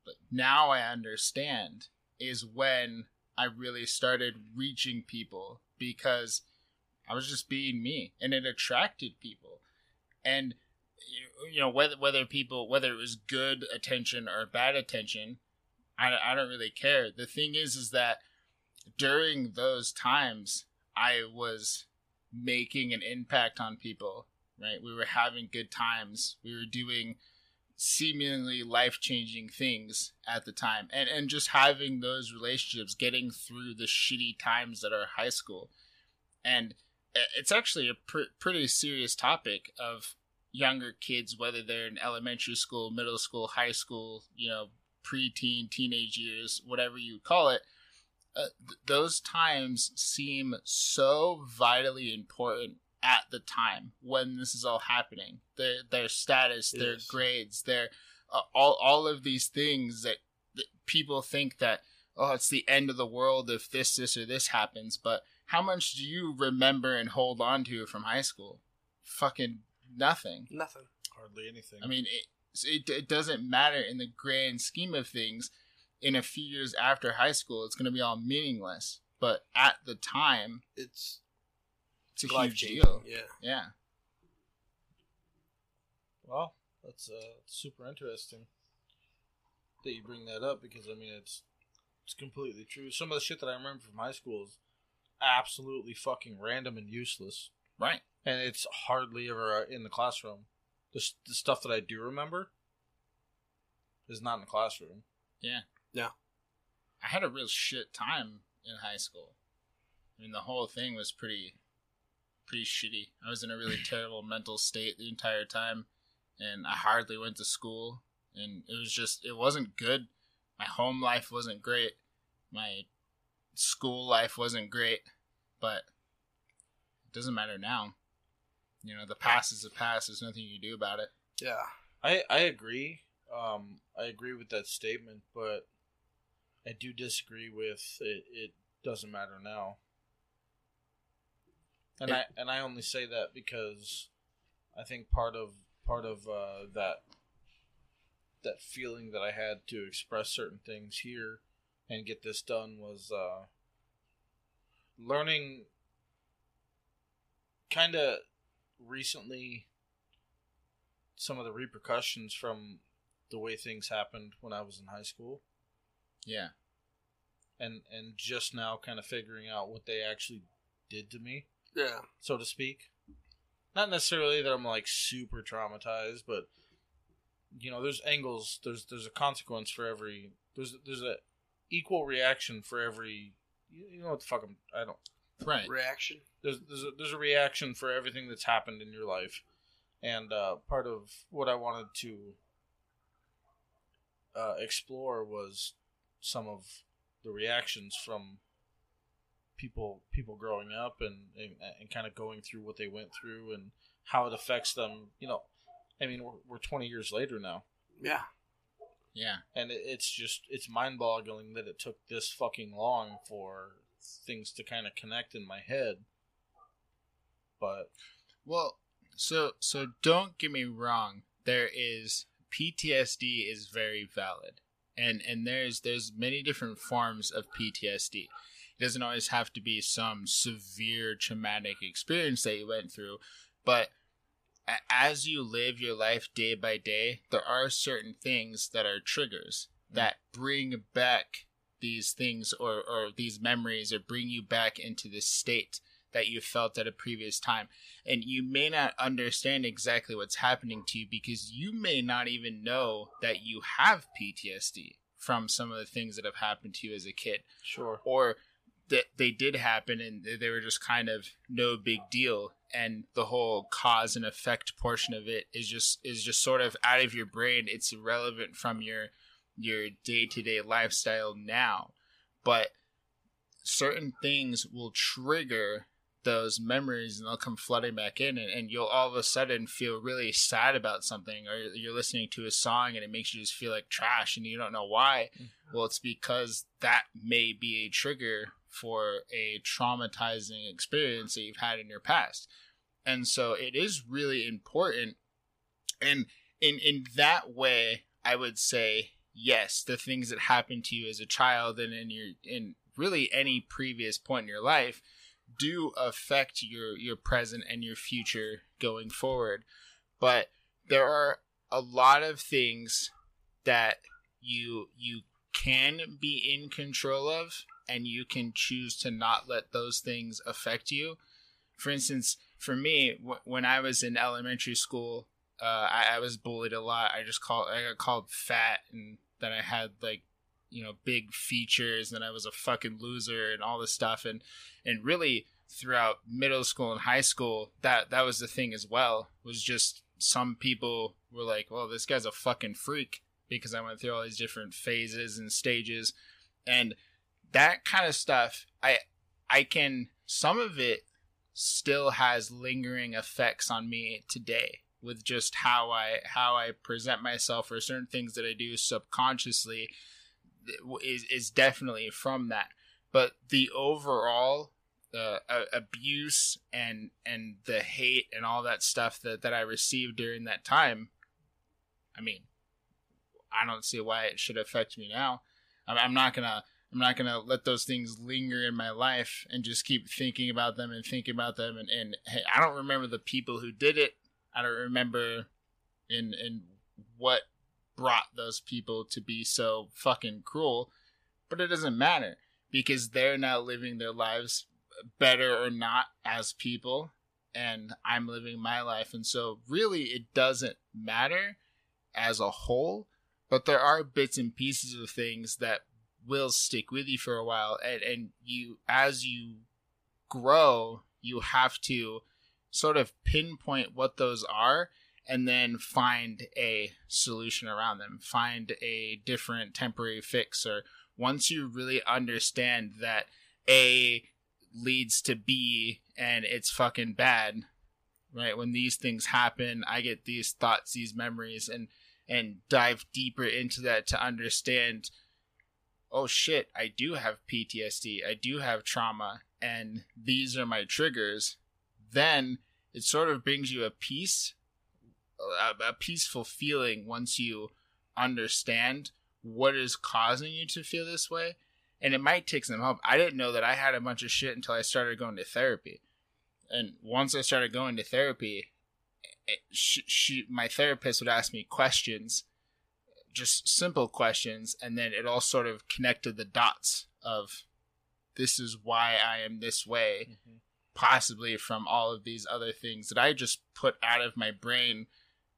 but now I understand." Is when I really started reaching people because I was just being me and it attracted people. And you- know whether whether people whether it was good attention or bad attention I, I don't really care. The thing is is that during those times i was making an impact on people right? We were having good times. We were doing seemingly life-changing things at the time. And and just having those relationships getting through the shitty times that are high school. And it's actually a pr- pretty serious topic of younger kids, whether they're in elementary school, middle school, high school, you know, preteen, teenage years, whatever you call it, uh, th- those times seem so vitally important at the time when this is all happening. Their their status, their grades, their uh, all all of these things that, that people think that oh, it's the end of the world if this, this, or this happens. But how much do you remember and hold on to from high school? Fucking nothing. Nothing. Hardly anything. I mean, it, it, it doesn't matter in the grand scheme of things. In a few years after high school, it's going to be all meaningless. But at the time, It's it's a life huge changing. deal. Yeah. Yeah. well, that's uh, super interesting that you bring that up because I mean it's it's completely true. Some of the shit that I remember from high school is absolutely fucking random and useless, Right. and it's hardly ever uh, in the classroom. The, the stuff that I do remember is not in the classroom. Yeah. Yeah. I had a real shit time in high school. I mean, the whole thing was pretty, pretty shitty. I was in a really terrible mental state the entire time, and I hardly went to school. And it was just, it wasn't good. My home life wasn't great. My school life wasn't great. But it doesn't matter now. You know, the past is the past. There's nothing you can do about it. Yeah. I I agree. Um, I agree with that statement, but I do disagree with it. It doesn't matter now. and I and I only say that because I think part of part of uh, that that feeling that I had to express certain things here and get this done was uh, learning kind of recently some of the repercussions from the way things happened when I was in high school Yeah. and and just now kind of figuring out what they actually did to me Yeah. so to speak. Not necessarily that I'm like super traumatized, but you know, there's angles. There's there's a consequence for every. There's there's a equal reaction for every. You you know what the fuck I'm. I don't. Right. Reaction. There's there's a, there's a reaction for everything that's happened in your life, and uh, part of what I wanted to uh, explore was some of the reactions from people people growing up and, and and kind of going through what they went through and how it affects them. You know, I mean, we're, we're 20 years later now, Yeah. Yeah. and it, it's just it's mind boggling that it took this fucking long for things to kind of connect in my head. But Well, so so don't get me wrong. There is PTSD is very valid, and and there's there's many different forms of PTSD. It doesn't always have to be some severe traumatic experience that you went through, but as you live your life day by day, there are certain things that are triggers mm. that bring back these things or, or these memories or bring you back into this state that you felt at a previous time. And you may not understand exactly what's happening to you because you may not even know that you have PTSD from some of the things that have happened to you as a kid. Sure, or that they did happen and they were just kind of no big deal and the whole cause and effect portion of it is just is just sort of out of your brain. It's irrelevant from your your day-to-day lifestyle now. But certain things will trigger those memories and they'll come flooding back in and, and you'll all of a sudden feel really sad about something or you're listening to a song and it makes you just feel like trash and you don't know why. Mm-hmm. Well it's because that may be a trigger for a traumatizing experience that you've had in your past. And so it is really important. And in in that way i would say yes the things that happened to you as a child and in your in really any previous point in your life do affect your your present and your future going forward. But there are a lot of things that you you can be in control of and you can choose to not let those things affect you. For instance for me w- when i was in elementary school uh, I, I was bullied a lot. I just called i got called fat and that i had like you know big features and i was a fucking loser and all this stuff. And and really throughout middle school and high school that that was the thing as well was just some people were like well this guy's a fucking freak because i went through all these different phases and stages. And that kind of stuff i i can some of it still has lingering effects on me today with just how i how i present myself or certain things that i do subconsciously is is definitely from that. But the overall uh, abuse and and the hate and all that stuff that that I received during that time I mean I don't see why it should affect me now. I'm, I'm not gonna I'm not gonna let those things linger in my life and just keep thinking about them and thinking about them. And, and hey, I don't remember the people who did it. I don't remember in in what brought those people to be so fucking cruel but it doesn't matter because they're now living their lives better or not as people and I'm living my life. And so really it doesn't matter as a whole but there are bits and pieces of things that will stick with you for a while. And, and you as you grow you have to sort of pinpoint what those are and then find a solution around them find a different temporary fix or once you really understand that a leads to b and it's fucking bad right? When these things happen i get these thoughts these memories and and dive deeper into that to understand oh shit i do have ptsd i do have trauma and these are my triggers then it sort of brings you a peace, a, peaceful feeling once you understand what is causing you to feel this way. And it might take some help. I didn't know that I had a bunch of shit until I started going to therapy. And once I started going to therapy, she, she, my therapist would ask me questions, just simple questions, and then it all sort of connected the dots of this is why I am this way, Mm-hmm. possibly from all of these other things that I just put out of my brain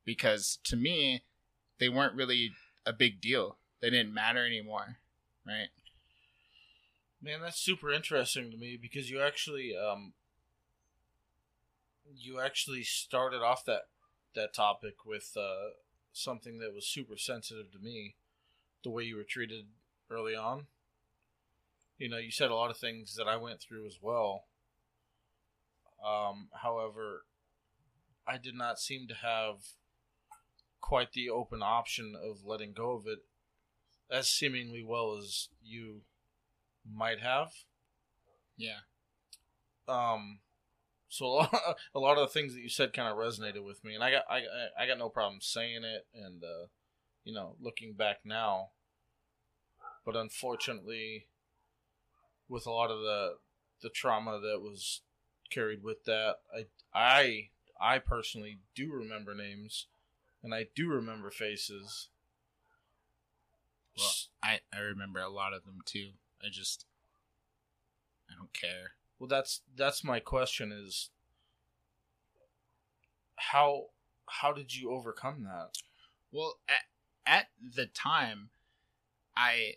because to me, they weren't really a big deal. They didn't matter anymore, right? Man, that's super interesting to me because you actually um you actually started off that that topic with uh something that was super sensitive to me, the way you were treated early on. You know, you said a lot of things that I went through as well. Um, however, I did not seem to have quite the open option of letting go of it as seemingly well as you might have. Yeah. Um, so a lot, a lot of the things that you said kind of resonated with me, and I got I I got no problem saying it, and uh, you know, looking back now. But unfortunately, with a lot of the the trauma that was carried with that, I I I personally do remember names, and I do remember faces. Well, I, I remember a lot of them too. I just I don't care. Well, that's that's my question is how how did you overcome that? Well, at, at the time, I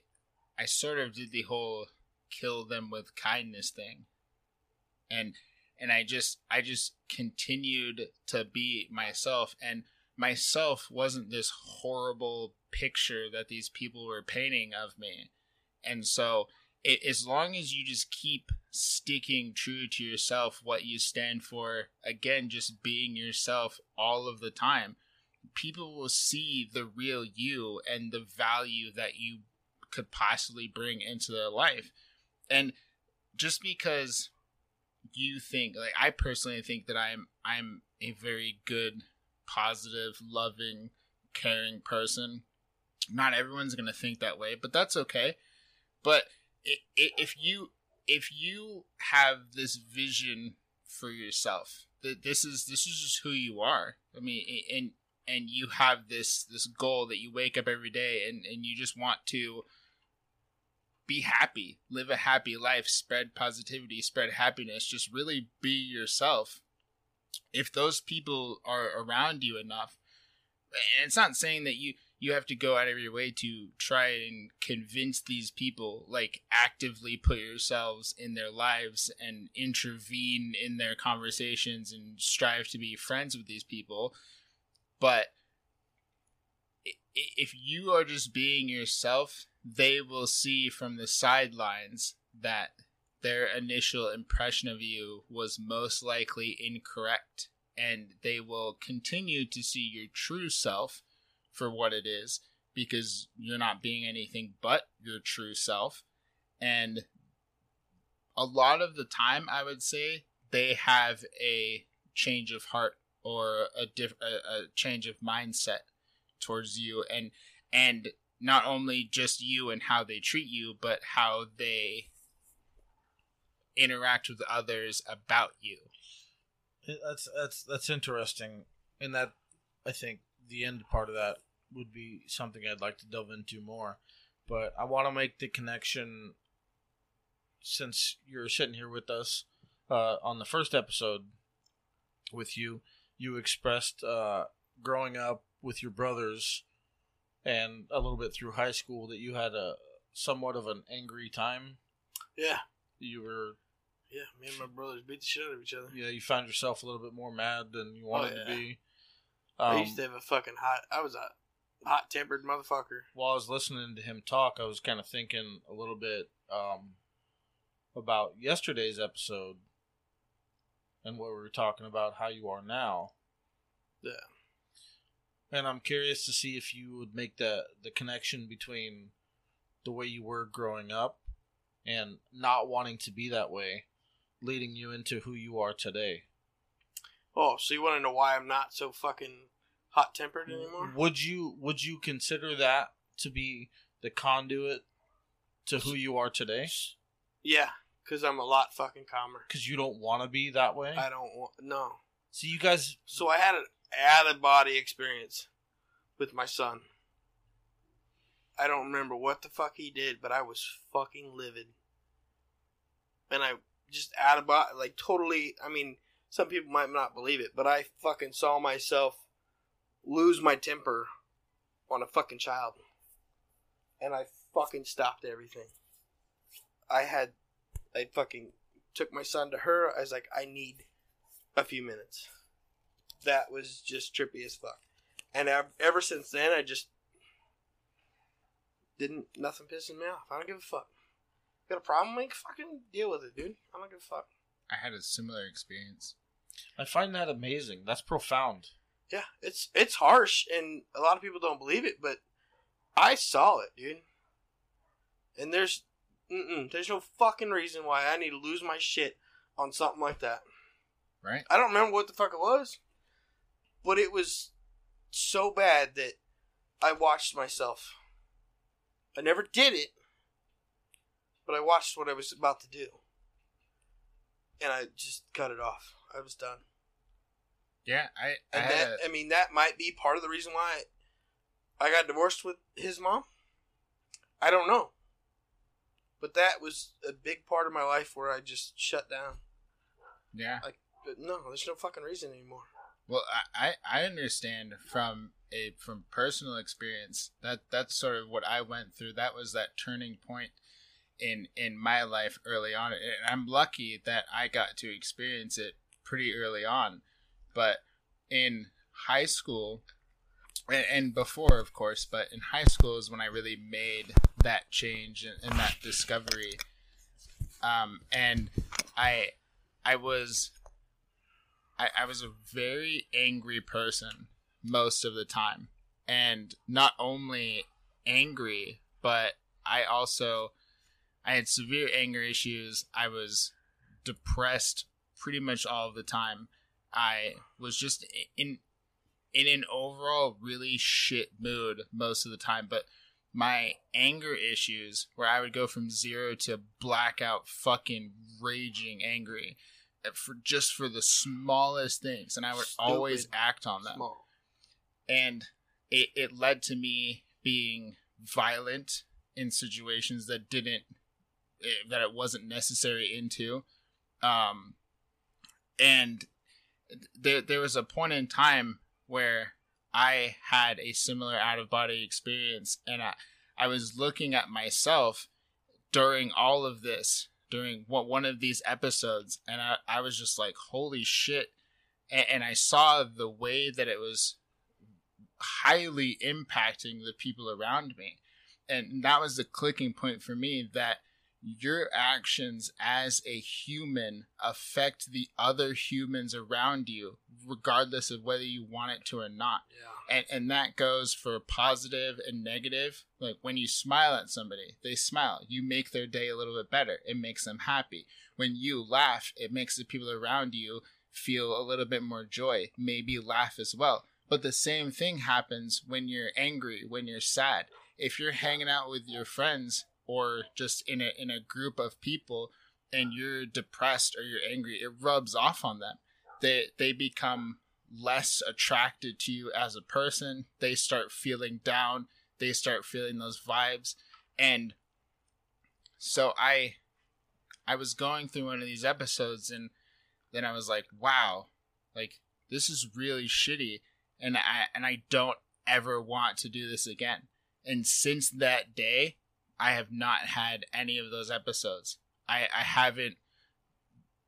I sort of did the whole kill them with kindness thing, and and I just I just continued to be myself, and myself wasn't this horrible picture that these people were painting of me, and so it, as long as you just keep sticking true to yourself, what you stand for, again, just being yourself all of the time people will see the real you and the value that you could possibly bring into their life. And just because you think like I personally think that I'm I'm a very good, positive, loving, caring person. Not everyone's going to think that way, but that's okay. But if you if you have this vision for yourself, that this is this is just who you are. I mean, and and you have this this goal that you wake up every day and and you just want to be happy live a happy life spread positivity spread happiness just really be yourself if those people are around you enough and it's not saying that you you have to go out of your way to try and convince these people like actively put yourselves in their lives and intervene in their conversations and strive to be friends with these people. But if you are just being yourself, they will see from the sidelines that their initial impression of you was most likely incorrect, and they will continue to see your true self for what it is because you're not being anything but your true self. And a lot of the time, I would say they have a change of heart or a diff- a, a change of mindset towards you. And and not only just you and how they treat you but how they interact with others about you. That's that's that's interesting, and that I think the end part of that would be something I'd like to delve into more. But I want to make the connection since you're sitting here with us uh, on the first episode with you. You expressed uh, growing up with your brothers and a little bit through high school that you had a somewhat of an angry time. Yeah, You were yeah. Me and my brothers beat the shit out of each other. yeah, you found yourself a little bit more mad than you wanted yeah. to be. I Um, used to have a fucking hot. I was a hot tempered motherfucker. while I was listening to him talk, I was kind of thinking a little bit um, about yesterday's episode and what we were talking about, how you are now. Yeah. And I'm curious to see if you would make the the connection between the way you were growing up and not wanting to be that way, leading you into who you are today. Oh, so you want to know why I'm not so fucking hot tempered anymore? Would you would you consider that to be the conduit to who you are today? Yeah, because I'm a lot fucking calmer. Because you don't want to be that way. I don't want no. So you guys, So I had an out of body experience with my son. I don't remember what the fuck he did, but I was fucking livid. And I just out of body, like totally. I mean, some people might not believe it, but I fucking saw myself lose my temper on a fucking child. And I fucking stopped everything. I had, I fucking took my son to her. I was like, I need a few minutes. That was just trippy as fuck. And ev- ever since then, I just didn't, nothing pissing me off. I don't give a fuck. Got a problem? Make fucking deal with it, dude. I don't give a fuck. I had a similar experience. I find that amazing. That's profound. Yeah, it's it's harsh, and a lot of people don't believe it, but I saw it, dude. And there's, there's no fucking reason why I need to lose my shit on something like that. Right? I don't remember what the fuck it was, but it was so bad that I watched myself. I never did it, but I watched what I was about to do, and I just cut it off. I was done. Yeah, I, I And had that, a- I mean, that might be part of the reason why I got divorced with his mom. I don't know. But that was a big part of my life where I just shut down. yeah. But no, there's no fucking reason anymore. Well, I, I I understand from a from personal experience that that's sort of what I went through. That was that turning point in in my life early on, and I'm lucky that I got to experience it pretty early on. But in high school, and, before, of course, but in high school is when I really made that change and, and that discovery. Um, and I I was I, I was a very angry person most of the time. And not only angry, but I also I had severe anger issues. I was depressed pretty much all the time. I was just in in an overall really shit mood most of the time, but my anger issues where I would go from zero to blackout fucking raging angry uh, for just for the smallest things and I would always act on them Small. and it, it led to me being violent in situations that didn't eh, that it wasn't necessary into um and there there was a point in time where I had a similar out of body experience and I I was looking at myself during all of this during what one of these episodes and I, I was just like holy shit and, and I saw the way that it was highly impacting the people around me. And that was the clicking point for me that your actions as a human affect the other humans around you, regardless of whether you want it to or not. Yeah. And, and that goes for positive and negative. Like when you smile at somebody, they smile. You make their day a little bit better. It makes them happy. When you laugh, it makes the people around you feel a little bit more joy, maybe laugh as well. But the same thing happens when you're angry, when you're sad. If you're hanging out with your friends or just in a in a group of people and you're depressed or you're angry, it rubs off on them. They they become less attracted to you as a person. They start feeling down. They start feeling those vibes. And so I I was going through one of these episodes and then I was like, wow, like this is really shitty and I and I don't ever want to do this again. And since that day, I have not had any of those episodes. I, I haven't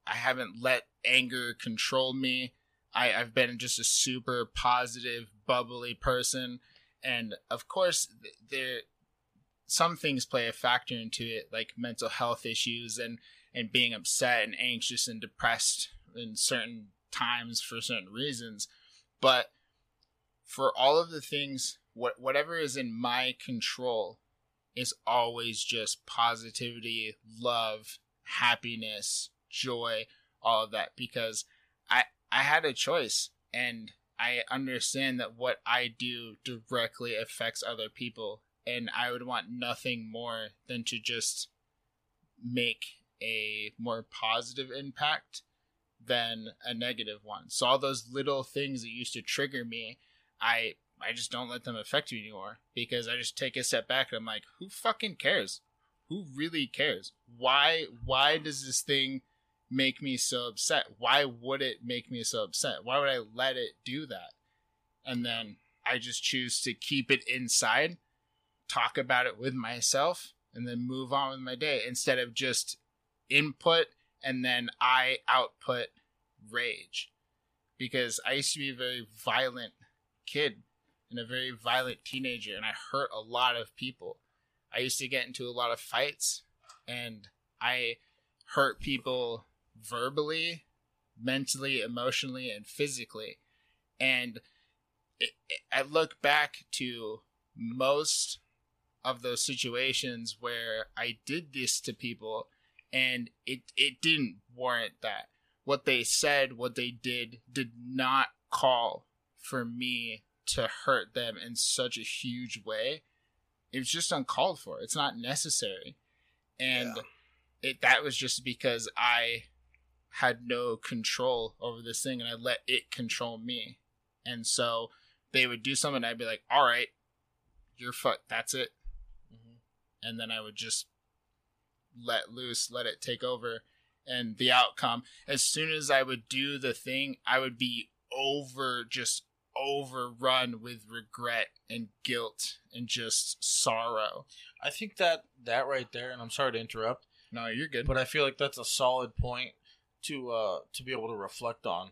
I haven't let anger control me. I, I've been just a super positive, bubbly person. And of course there some things play a factor into it, like mental health issues and, and being upset and anxious and depressed in certain times for certain reasons. But for all of the things, what whatever is in my control is always just positivity, love, happiness, joy, all of that. Because I I had a choice and I understand that what I do directly affects other people and I would want nothing more than to just make a more positive impact than a negative one. So all those little things that used to trigger me, I I just don't let them affect me anymore because I just take a step back and I'm like, who fucking cares? Who really cares? Why why does this thing make me so upset? Why would it make me so upset? Why would I let it do that? And then I just choose to keep it inside, talk about it with myself, and then move on with my day instead of just input and then I output rage. Because I used to be a very violent kid and a very violent teenager, and I hurt a lot of people. I used to get into a lot of fights, and I hurt people verbally, mentally, emotionally, and physically. And it, it, I look back to most of those situations where I did this to people and it it didn't warrant that. What they said, what they did did not call for me to hurt them in such a huge way. It was just uncalled for. It's not necessary. And yeah. it that was just because I had no control over this thing and I let it control me. And so they would do something I'd be like, "All right, you're fucked. That's it." Mm-hmm. And then I would just let loose, let it take over, and the outcome. As soon as I would do the thing, I would be over, just overrun with regret and guilt and just sorrow. I think that that right there, and I'm sorry to interrupt. No, you're good. But I feel like that's a solid point to uh to be able to reflect on.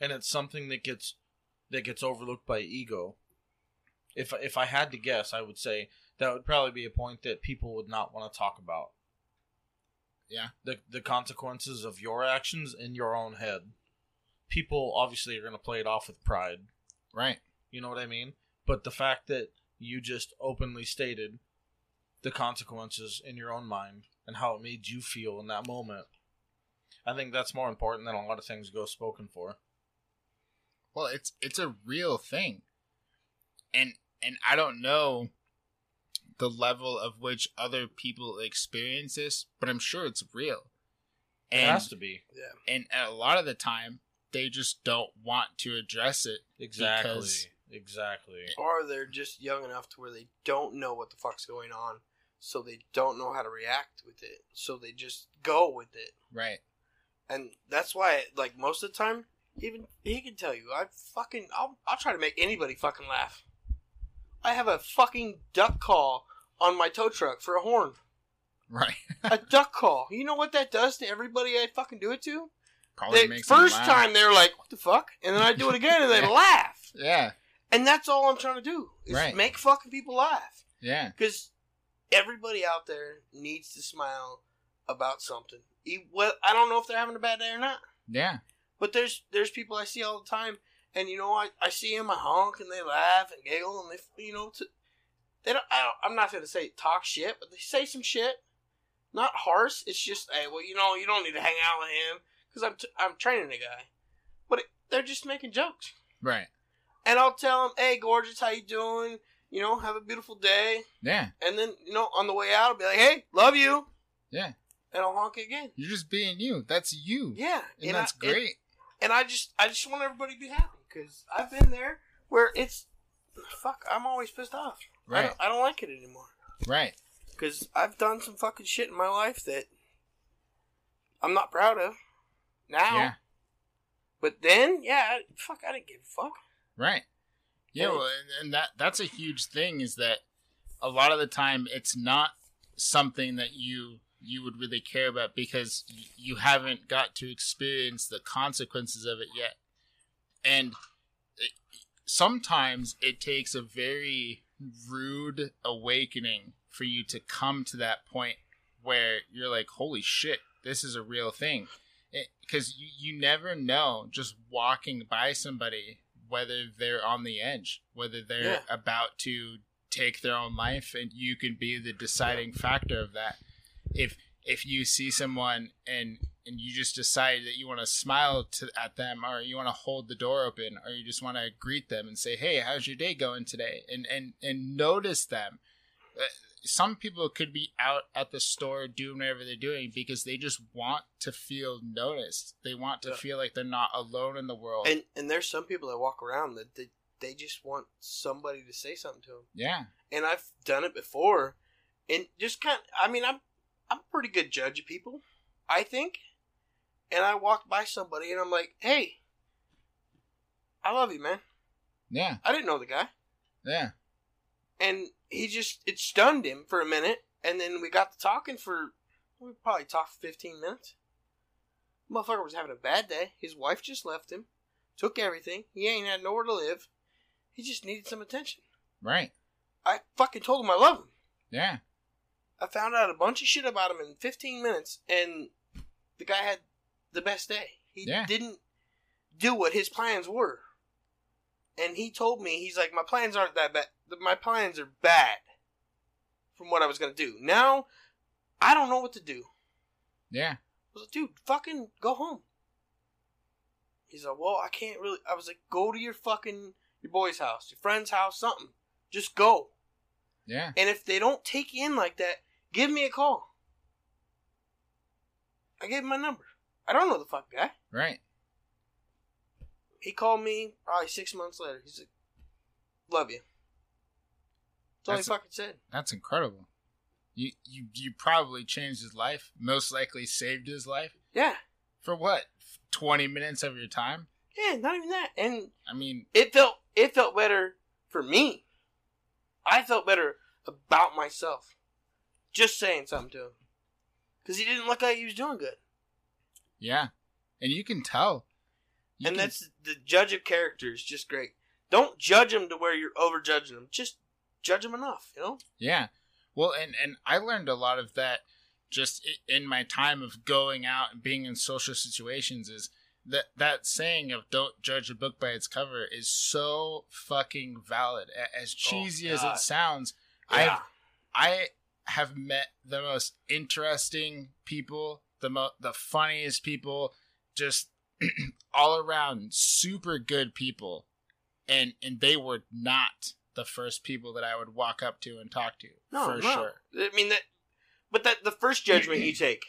And it's something that gets that gets overlooked by ego. If if I had to guess, I would say that would probably be a point that people would not want to talk about. Yeah. The the consequences of your actions in your own head. People obviously are going to play it off with pride. Right. You know what I mean? But the fact that you just openly stated the consequences in your own mind and how it made you feel in that moment. I think that's more important than a lot of things go spoken for. Well, it's it's a real thing. And and I don't know the level of which other people experience this, but I'm sure it's real. And, it has to be. Yeah. And a lot of the time, they just don't want to address it. Exactly. Exactly. Or they're just young enough to where they don't know what the fuck's going on, so they don't know how to react with it. So they just go with it. Right. And that's why, like most of the time, even he can tell you, I fucking, I'll, I'll try to make anybody fucking laugh. I have a fucking duck call on my tow truck for a horn. Right. a duck call. You know what that does to everybody I fucking do it to? Probably the makes first time they're like, "What the fuck?" and then I do it again and they laugh. Yeah. And that's all I'm trying to do is Right. make fucking people laugh. Yeah. Because everybody out there needs to smile about something. E- Well, I don't know if they're having a bad day or not, Yeah. but there's there's people I see all the time, and you know I, I see them, I honk and they laugh and giggle and they you know t- they don't, I don't I'm not gonna say talk shit, but they say some shit, not harsh. It's just hey, well you know you don't need to hang out with him because I'm t- I'm training a guy, but it, they're just making jokes, Right. and I'll tell them, hey gorgeous, how you doing? You know, have a beautiful day. Yeah. And then, you know, on the way out, I'll be like, hey, love you. Yeah. And I'll honk again. You're just being you. That's you. Yeah. And, that's I, great. And, I just, I just want everybody to be happy because I've been there where it's, fuck, I'm always pissed off. I right. don't, I don't like it anymore Right. because I've done some fucking shit in my life that I'm not proud of now. Yeah. But then, yeah, fuck, I didn't give a fuck. Right. Yeah, well, and, and that that's a huge thing is that a lot of the time it's not something that you you would really care about because y- you haven't got to experience the consequences of it yet. And it, sometimes it takes a very rude awakening for you to come to that point where you're like, "Holy shit, this is a real thing." Because you, you never know just walking by somebody whether they're on the edge, whether they're Yeah. about to take their own life, and you can be the deciding factor of that. If if you see someone and and you just decide that you want to smile to, at them or you want to hold the door open or you just want to greet them and say hey how's your day going today and and and notice them Uh, some people could be out at the store doing whatever they're doing because they just want to feel noticed they want to Yeah. feel like they're not alone in the world And and there's some people that walk around that they, they just want somebody to say something to them. yeah And I've done it before, and just kind. I mean, I'm I'm a pretty good judge of people, I think. And I walked by somebody, and I'm like, "Hey, I love you, man." yeah I didn't know the guy, yeah and he just it stunned him for a minute, and then we got to talking for we probably talked for 15 minutes. Motherfucker was having a bad day. His wife just left him, took everything. He ain't had nowhere to live. He just needed some attention. right I fucking told him I love him. yeah I found out a bunch of shit about him in 15 minutes, and the guy had the best day. He Yeah. didn't do what his plans were. And he told me, he's like, my plans aren't that bad. My plans are bad from what I was going to do. Now, I don't know what to do. yeah I was like, dude, fucking go home. He's like, well, I can't really. I was like, go to your fucking, your boy's house, your friend's house, something. Just go. yeah And if they don't take you in like that, give me a call. I gave him my number. I don't know the fuck guy. right He called me probably six months later. He's like, "Love you." That's all That's- he fucking said. That's incredible. You you you probably changed his life. Most likely saved his life. Yeah, For what? Twenty minutes of your time? yeah, not even that. And I mean, it felt it felt better for me. I felt better about myself. Just saying something to him because he didn't look like he was doing good. yeah. And you can tell. You and can- that's the judge of character is just great. Don't judge them to where you're over judging them. Just judge them enough, you know. Yeah. Well, and and I learned a lot of that just in my time of going out and being in social situations is that that saying of don't judge a book by its cover is so fucking valid. As oh, cheesy as it sounds, Yeah. I I have met the most interesting people, the mo- the funniest people, just all around super good people, and and they were not the first people that I would walk up to and talk to No, for no. sure. I mean that, but that the first judgment you take,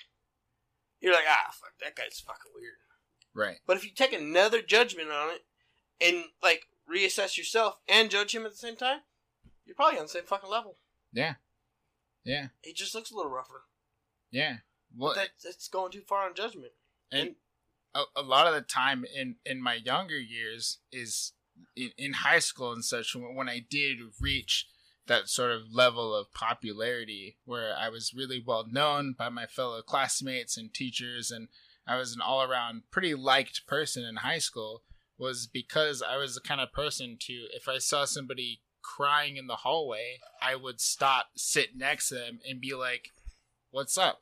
you're like, ah, fuck, that guy's fucking weird. Right. But if you take another judgment on it and like reassess yourself and judge him at the same time, you're probably on the same fucking level. Yeah. Yeah. He just looks a little rougher. Yeah. Well, But that, that's going too far on judgment. and a, a lot of the time in in my younger years is in, in high school and such when I did reach that sort of level of popularity where I was really well known by my fellow classmates and teachers and I was an all around pretty liked person in high school was because I was the kind of person to if I saw somebody crying in the hallway I would stop sit next to them and be like what's up?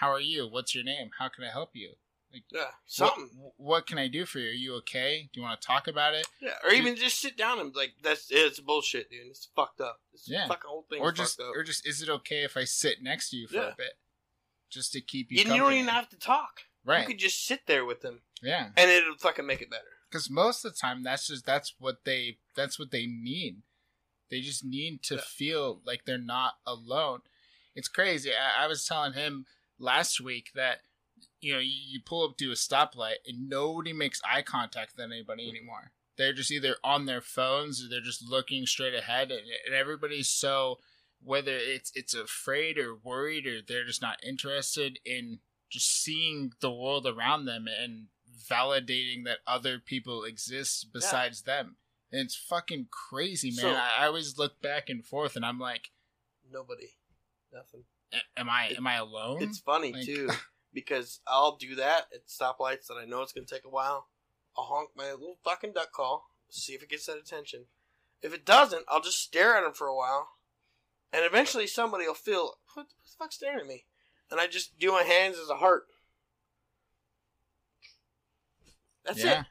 How are you? What's your name? How can I help you Yeah, something. what, what can I do for you? Are you okay? Do you want to talk about it? Yeah, or even just sit down and be like, "That's it's bullshit, dude. It's fucked up. This Yeah. fucking whole thing Or just, fucked up." or just, is it okay if I sit next to you for Yeah. a bit, just to keep you? you, you don't even have to talk. right? You could just sit there with them, yeah, and it'll fucking make it better. because most of the time that's just that's what they that's what they need. They just need to Yeah. feel like they're not alone. It's crazy. I, I was telling him last week that you know you, pull up to a stoplight and nobody makes eye contact with anybody hmm. anymore. They're just either on their phones or they're just looking straight ahead, and, and everybody's so whether it's it's afraid or worried or they're just not interested in just seeing the world around them and validating that other people exist besides them. And it's fucking crazy, man. So- I, I always look back and forth, and I'm like, Nobody, nothing. "A- "Am I am I alone?" It's funny Like- too because I'll do that at stoplights that I know it's gonna take a while. I'll honk my little fucking duck call, see if it gets that attention. If it doesn't, I'll just stare at him for a while, and eventually somebody will feel what, what the fuck's staring at me, and I just do my hands as a heart. That's yeah. it,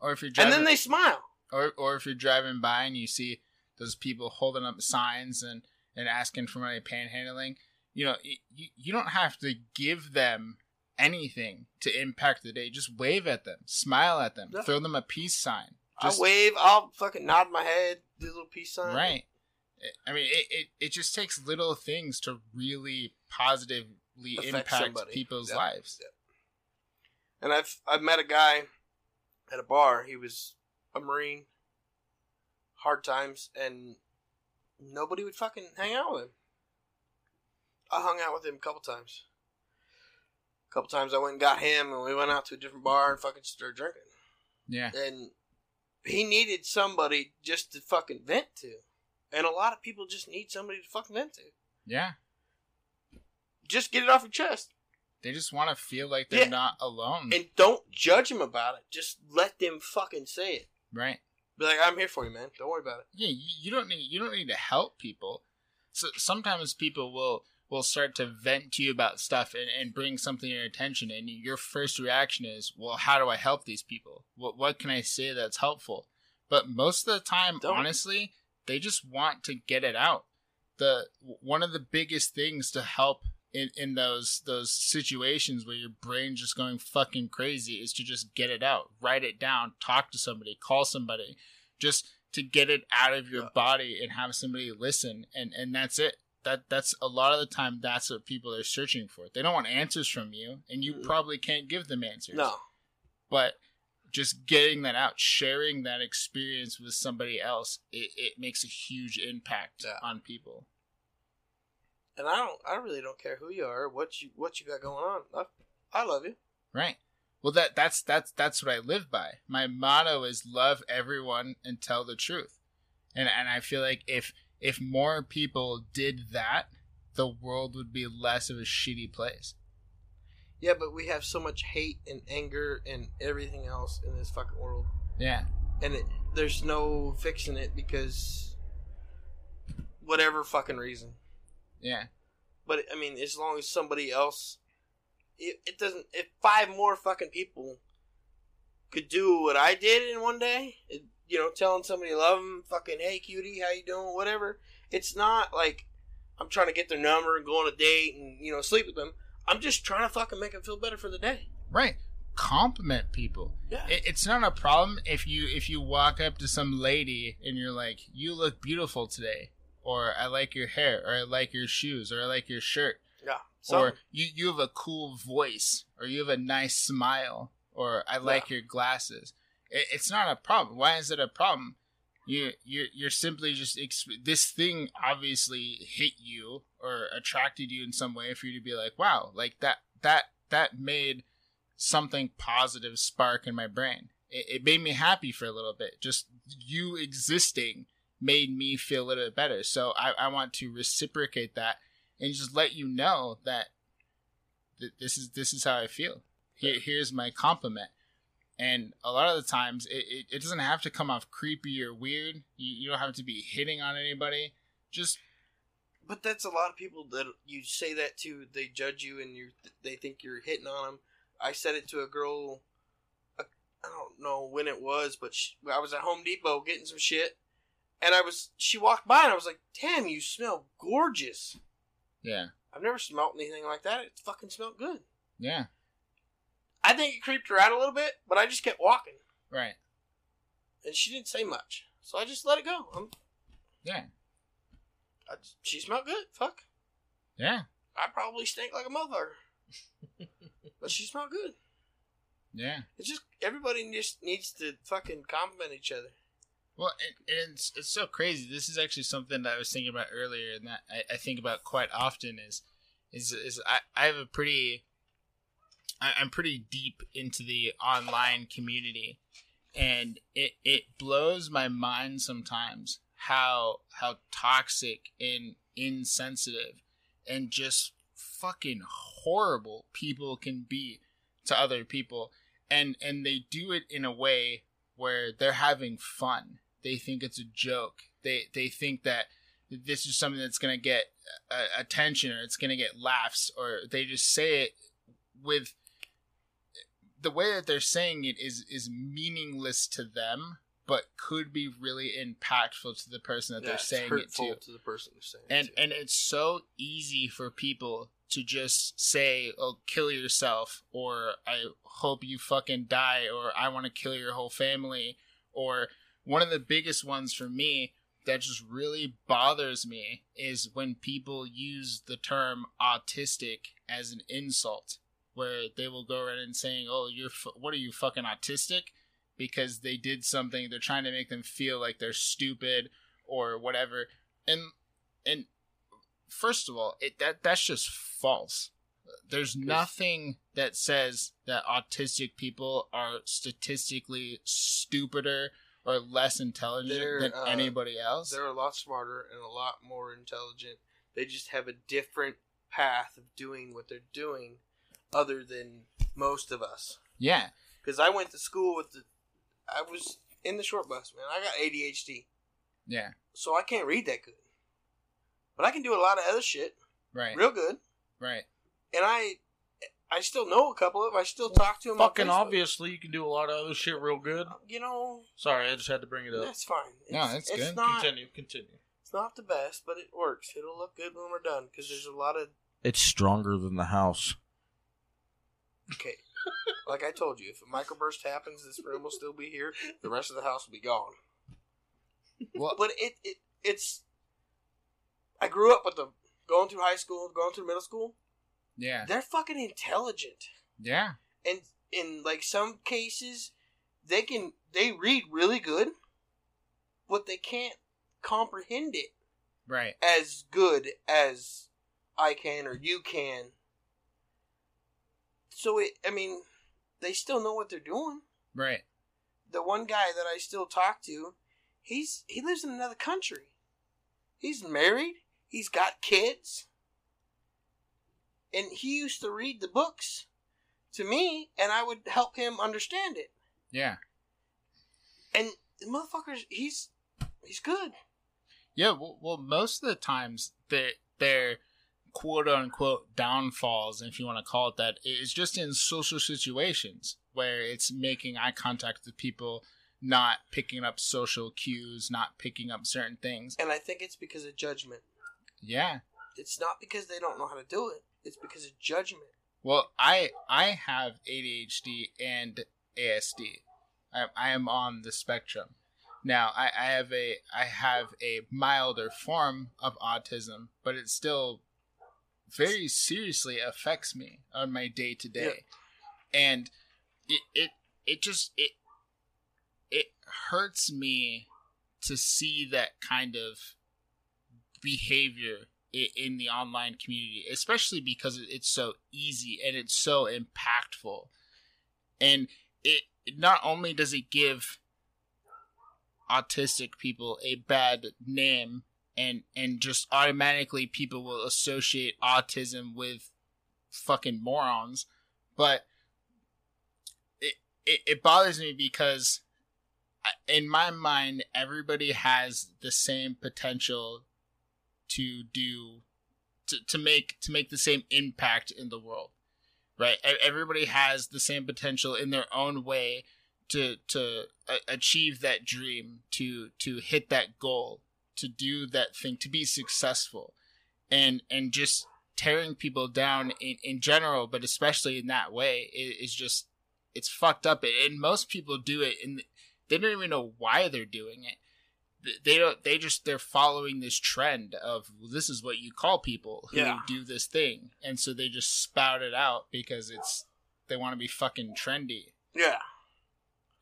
Or if you're driving, and then they smile. or or if you're driving by and you see those people holding up signs and and asking for money panhandling, you know, you, you don't have to give them anything to impact the day. Just wave at them, smile at them, Yeah. throw them a peace sign. Just, I'll wave. I'll fucking nod my head, do a little peace sign. Right. I mean, it, it, it just takes little things to really positively Affect impact somebody. people's Yeah. lives. And I've I've met a guy at a bar. He was a marine. Hard times, and nobody would fucking hang out with him. I hung out with him a couple times. A couple times I went and got him, and we went out to a different bar and fucking started drinking. Yeah. And he needed somebody just to fucking vent to, and a lot of people just need somebody to fucking vent to. Yeah. Just get it off your chest, They just want to feel like they're Yeah. not alone. and don't judge them about it. Just let them fucking say it. right. Be like, I'm here for you, man. Don't worry about it. yeah you, you don't need you don't need to help people so sometimes people will will start to vent to you about stuff and, and bring something to your attention. And your first reaction is well how do i help these people? What what can i say that's helpful? But most of the time Don't. honestly they just want to get it out. The one of the biggest things to help in, in those those situations where your brain's just going fucking crazy is to just get it out. Write it down talk to somebody call somebody just to get it out of your Yeah. body and have somebody listen and and that's it that that's a lot of the time that's what people are searching for they don't want answers from you and you Mm-mm. probably can't give them answers No. but just getting that out sharing that experience with somebody else it, it makes a huge impact Yeah. on people And I don't. I really don't care who you are, what you what you got going on. I, I love you. Right. Well, that that's that's that's what I live by. My motto is love everyone and tell the truth, and and I feel like if if more people did that, the world would be less of a shitty place. Yeah, but we have so much hate and anger and everything else in this fucking world, Yeah. and it, there's no fixing it because whatever fucking reason. Yeah. But I mean, as long as somebody else, it, it doesn't. If five more fucking people could do what I did in one day, it, you know, telling somebody you love them, fucking, hey cutie, how you doing, whatever. It's not like I'm trying to get their number and go on a date and you know sleep with them. I'm just trying to fucking make them feel better for the day. Right. Compliment people. Yeah. It, it's not a problem if you if you walk up to some lady and you're like, "You look beautiful today," or "I like your hair," or "I like your shoes," or "I like your shirt." yeah. or you you have a cool voice or you have a nice smile or i like your glasses it, it's not a problem. Why is it a problem? You you're, you're simply just exp- this thing obviously hit you or attracted you in some way for you to be like wow like that that that made something positive spark in my brain. It, it made me happy for a little bit. Just you existing made me feel a little bit better. So i, I want to reciprocate that and just let you know that th- this is this is how I feel. Here, here's my compliment. And a lot of the times, it, it, it doesn't have to come off creepy or weird. You, you don't have to be hitting on anybody. Just But that's a lot of people that you say that to. They judge you and you they think you're hitting on them. I said it to a girl. I I don't know when it was, but she, I was at Home Depot getting some shit, and I was. She walked by and I was like, "Damn, you smell gorgeous." yeah, I've never smelled anything like that. It fucking smelled good. yeah, I think it creeped her out a little bit, but I just kept walking, right, and she didn't say much, so I just let it go. I'm, yeah, I she smelled good. Fuck, yeah, I probably stink like a motherfucker, but she smelled good. yeah. It's just everybody just needs to fucking compliment each other. Well, it, it's it's so crazy. This is actually something that I was thinking about earlier, and that I, I think about quite often. Is is is I, I have a pretty I, I'm pretty deep into the online community, and it it blows my mind sometimes how how toxic and insensitive and just fucking horrible people can be to other people, and and they do it in a way where they're having fun. They think it's a joke. They they think that this is something that's going to get uh, attention or it's going to get laughs or they just say it with the way that they're saying it is is meaningless to them, but could be really impactful to the person that Yeah, they're saying it hurtful to. the person who's saying And it to. and it's so easy for people to just say, "Oh, kill yourself," or "I hope you fucking die," or "I want to kill your whole family," or one of the biggest ones for me that just really bothers me is when people use the term autistic as an insult where they will go around and saying oh you're what are you fucking autistic? Because they did something they're trying to make them feel like they're stupid or whatever. And and first of all it that that's just false. There's nothing that says that autistic people are statistically stupider or less intelligent than uh, anybody else. They're a lot smarter and a lot more intelligent. They just have a different path of doing what they're doing, other than most of us. Yeah, Because I went to school with the, I was in the short bus, man. I got ADHD, yeah, so I can't read that good, but I can do a lot of other shit right, real good, right. and I, I still know a couple of. I still talk to them. Fucking on obviously, you can do a lot of other shit real good. Um, you know, Sorry, I just had to bring it up. that's fine. It's, No, that's it's good. Not, Continue, continue. It's not the best, but it works. It'll look good when we're done because there's a lot of It's stronger than the house. Okay. like I told you, if a microburst happens, this room will still be here. The rest of the house will be gone. Well, But it, it it's. I grew up with them going through high school, going through middle school. yeah, They're fucking intelligent, yeah, and in like some cases, they can they read really good, but they can't comprehend it right, as good as I can or you can. So it, I mean, they still know what they're doing. right. the one guy that I still talk to, he's he lives in another country. He's married. He's got kids. And he used to read the books to me, and I would help him understand it. Yeah, And the motherfuckers, he's he's good. yeah. Well, well most of the times their their quote unquote downfalls, if you want to call it that, is just in social situations where it's making eye contact with people, not picking up social cues, not picking up certain things. And I think it's because of judgment. Yeah. It's not because they don't know how to do it. It's because of judgment. Well, I I have ADHD and ASD. I, I am on the spectrum. Now, I, I have a I have a milder form of autism, but it's still very seriously affects me on my day to day, and it it it just it it hurts me to see that kind of behavior in the online community, especially because it's so easy and it's so impactful. And it it not only does it give autistic people a bad name and and just automatically people will associate autism with fucking morons, but it it, it bothers me because in my mind everybody has the same potential to do to, to make to make the same impact in the world right? Everybody has the same potential in their own way to to uh, achieve that dream to to hit that goal to do that thing to be successful and and just tearing people down in, in general but especially in that way is, is just it's fucked up and most people do it and they don't even know why they're doing it they don't they just they're following this trend of well, this is what you call people who Yeah. do this thing and so they just spout it out because it's they want to be fucking trendy Yeah.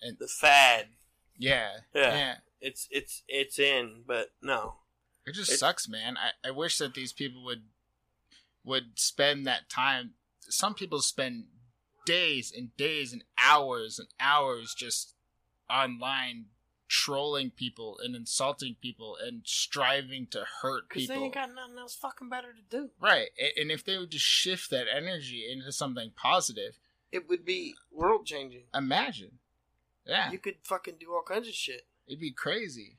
And- the fad. yeah Yeah. yeah It's it's it's in, but no. it just It- sucks man I, I wish that these people would would spend that time some people spend days and days and hours and hours just online trolling people and insulting people and striving to hurt Because they people ain't got nothing else fucking better to do. Right. A- And if they would just shift that energy into something positive, It would be world changing. imagine. Yeah. You could fucking do all kinds of shit. It'd be crazy.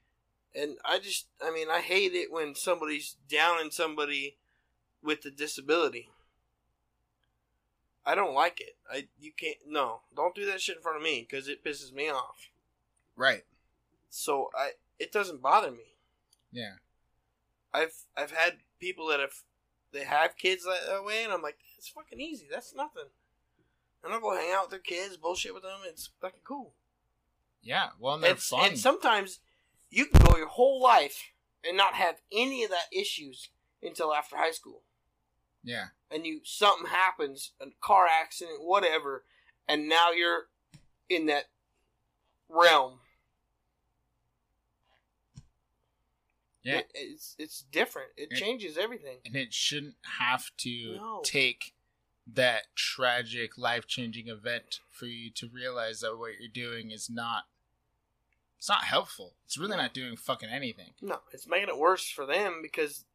And I just, I mean, I hate it when somebody's downing somebody with a disability. I don't like it. I you can't no, don't do that shit in front of me because it pisses me off. Right. So I it doesn't bother me. Yeah. I've I've had people that have they have kids that, that way, and I'm like, it's fucking easy. That's nothing. And I'll go hang out with their kids, bullshit with them. It's fucking cool. Yeah. Well, and they're And, fun. and sometimes you can go your whole life and not have any of that issues until after high school. yeah. and you something happens, a car accident, whatever, and now you're in that realm. Yeah. It- it's it's different. It It- changes everything. and it shouldn't have to No. take that tragic life changing event for you to realize that what you're doing is not it's not helpful it's really not doing fucking anything No, it's making it worse for them because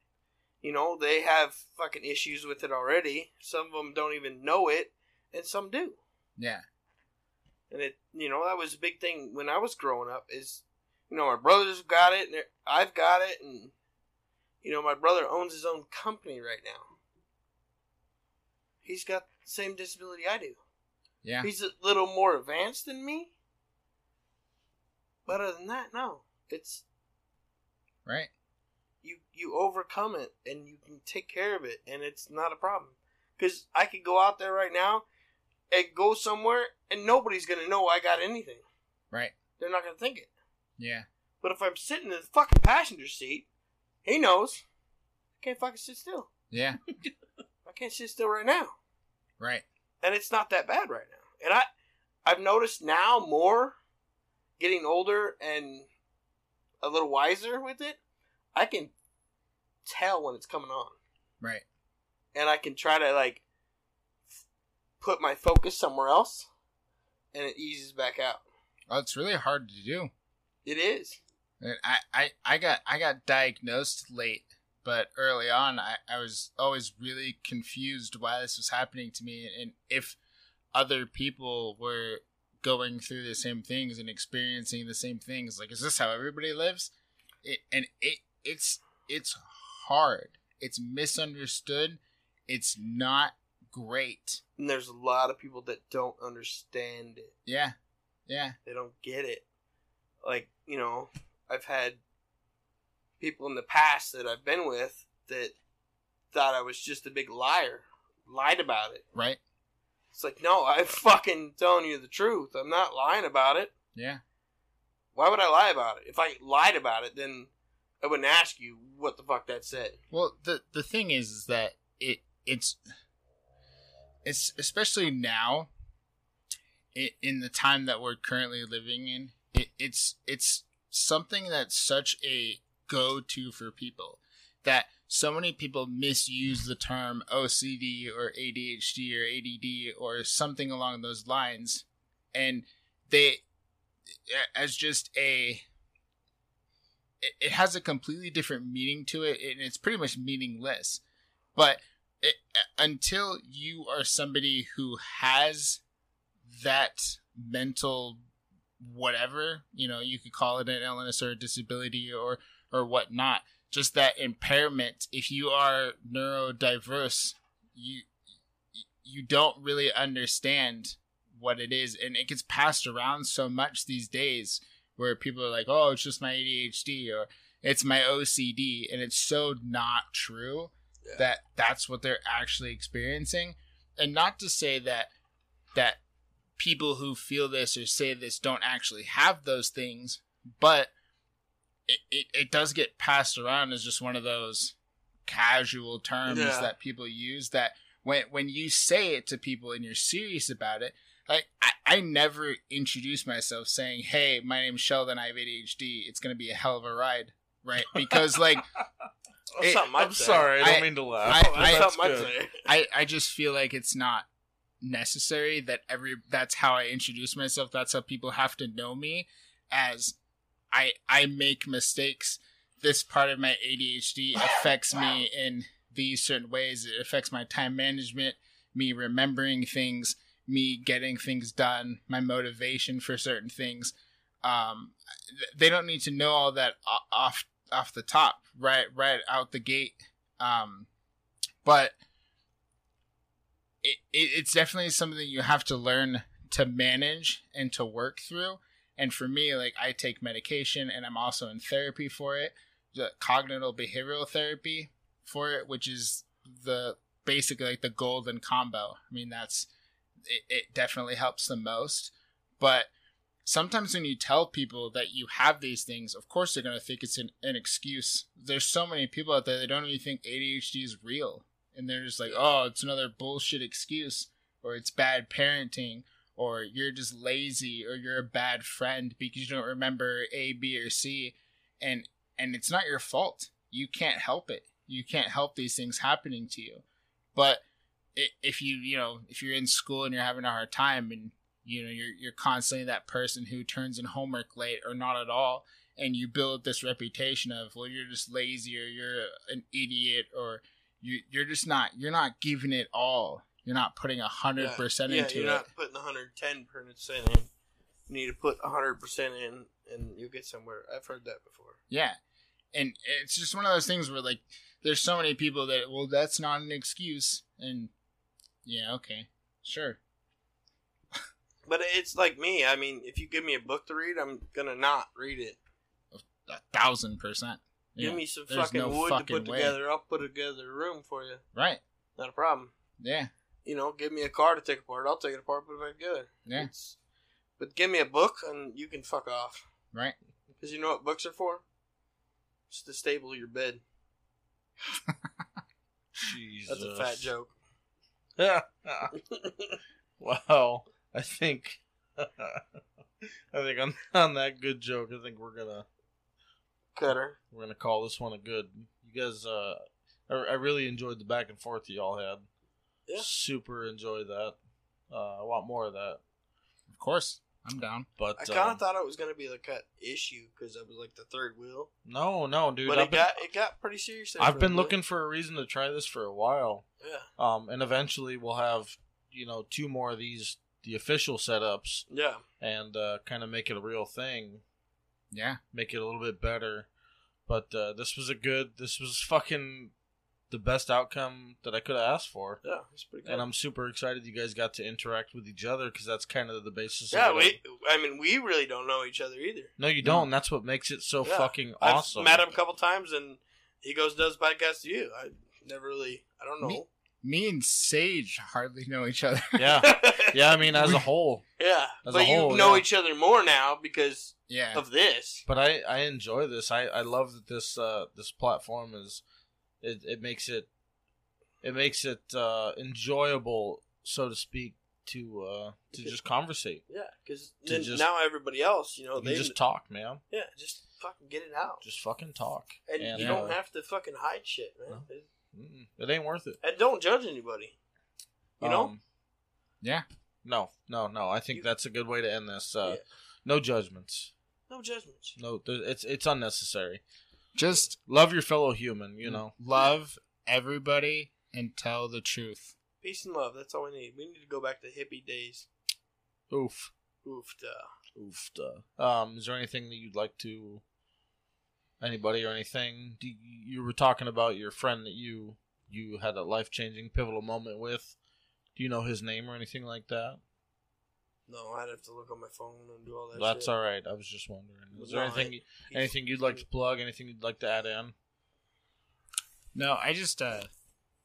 you know they have fucking issues with it already. Some of them don't even know it, and some do. yeah And it, you know, that was a big thing when I was growing up. Is you know, my brothers got it, and I've got it, and you know, my brother owns his own company right now. He's got the same disability I do. yeah He's a little more advanced than me, but other than that, no. It's right you you overcome it and you can take care of it, and it's not a problem. Because I could go out there right now and go somewhere, and nobody's gonna know I got anything. right They're not gonna think it. yeah But if I'm sitting in the fucking passenger seat, he knows. I can't fucking sit still. yeah can't sit still right now. right And it's not that bad right now. And I I've noticed now more getting older and a little wiser with it, I can tell when it's coming on. right And I can try to like put my focus somewhere else and it eases back out. well it's really hard to do It is. And I, I, I got I got diagnosed late, but early on I, I was always really confused why this was happening to me and if other people were going through the same things and experiencing the same things. Like, is this how everybody lives? It, and it it's it's hard. It's misunderstood. It's not great. And there's a lot of people that don't understand it. Yeah, yeah, They don't get it. Like, you know, I've had people in the past that I've been with that thought I was just a big liar, lied about it. right. It's like, no, I'm fucking telling you the truth. I'm not lying about it. Yeah, Why would I lie about it? If I lied about it, then I wouldn't ask you what the fuck that said. Well, the the thing is, is that it it's it's especially now i in the time that we're currently living in. It, it's it's something that's such a go to for people. That so many people misuse the term OCD or ADHD or ADD or something along those lines, and they as just a it, it has a completely different meaning to it and it's pretty much meaningless. But it, until you are somebody who has that mental whatever you know you could call it an illness or a disability or or whatnot just that impairment. If you are neurodiverse you you don't really understand what it is. And it gets passed around so much these days where people are like oh it's just my ADHD or it's my OCD and it's so not true Yeah. that that's what they're actually experiencing. And not to say that that people who feel this or say this don't actually have those things but it, it, it does get passed around as just one of those casual terms Yeah. that people use that when when you say it to people and you're serious about it like I, I never introduce myself saying hey my name's sheldon i have adhd it's going to be a hell of a ride right because like It- I'd I'm say. sorry, I don't I- mean to laugh. I- I- That's that's I'd good. I, I just feel like it's not necessary that every that's how I introduce myself. That's how people have to know me as I I make mistakes. This part of my ADHD affects me in these certain ways. It affects my time management, me remembering things, me getting things done, my motivation for certain things. Um, they don't need to know all that off off the top, right right out the gate. Um, but it, it, it's definitely something you have to learn to manage and to work through And for me, like I take medication and I'm also in therapy for it, the cognitive behavioral therapy for it, which is the basically like the golden combo. I mean, that's it, it definitely helps the most. But sometimes when you tell people that you have these things, of course they're going to think it's an, an excuse. There's so many people out there that don't even think ADHD is real. And they're just like, oh, it's another bullshit excuse, or it's bad parenting, or you're just lazy, or you're a bad friend because you don't remember A, B, or C. And and it's not your fault. You can't help it. You can't help these things happening to you. But if you you know if you're in school and you're having a hard time and you know you're you're constantly that person who turns in homework late or not at all and you build this reputation of well you're just lazy or you're an idiot or you you're just not you're not giving it all you're not putting a hundred percent yeah, into you're it not putting 110 percent in. You need to put 100 percent in, and you'll get somewhere. I've heard that before. yeah and it's just one of those things where like there's so many people that well that's not an excuse and yeah okay sure But it's like me. I mean, if you give me a book to read, I'm gonna not read it. a thousand percent Give me some There's fucking no wood to put way. together. I'll put together a room for you. right Not a problem. yeah You know, give me a car to take apart. I'll take it apart, put it back together. Yeah. It's, but give me a book, and you can fuck off. right Because you know what books are for? It's to stable your bed. Jesus. That's a fat joke. wow. I think. I think on on that good joke, I think we're gonna Cutter. we're gonna call this one a good. You guys, uh, I, I really enjoyed the back and forth you all had. Yeah. Super enjoy that. Uh, I want more of that. of course i'm down But I kind of um, thought it was gonna be like a issue because I was like the third wheel, no, no, dude. but I've it been, got it got pretty serious. there I've for a been bit. looking for a reason to try this for a while. Yeah, Um, and eventually we'll have you know two more of these the official setups yeah. and uh, kind of make it a real thing. yeah make it a little bit better. But uh, this was a good. This was fucking the best outcome that I could have asked for, Yeah, it's pretty good. and I'm super excited you guys got to interact with each other because that's kind of the basis. yeah, of it. we. I mean, we really don't know each other either. No, you don't. That's what makes it so Yeah. fucking I've awesome. met him a couple times, and he goes does podcast to you. I never really. I don't know. Me- me and sage hardly know each other Yeah, yeah. I mean, as a whole, yeah. As but a whole, you know yeah. each other more now because yeah of this. but I I enjoy this. I I love that this uh this platform is it it makes it it makes it uh enjoyable so to speak to uh to just conversate. Yeah, because now everybody else, you know, You they just talk, man. yeah, just fucking get it out, Just fucking talk. and, and, you uh, don't have to fucking hide shit, man. Mm-mm. It ain't worth it. And don't judge anybody. You know, Um, yeah no, no, no. I think You- that's a good way to end this. Uh, Yeah. No judgments. no judgments. No, it's it's unnecessary. Just Love your fellow human. You know. love everybody and tell the truth Peace and love. That's all we need. We need to go back to hippie days. Oof. Oof. duh. Oof. duh. Um, is there anything that you'd like to? Anybody or anything? Do you, you were talking about your friend that you you had a life changing pivotal moment with. Do you know his name or anything like that? No, I'd have to look on my phone and do all that. That's shit. all right. I was just wondering. Is there No, anything I- you- He's- anything you'd like to plug? Anything you'd like to add in? no i just uh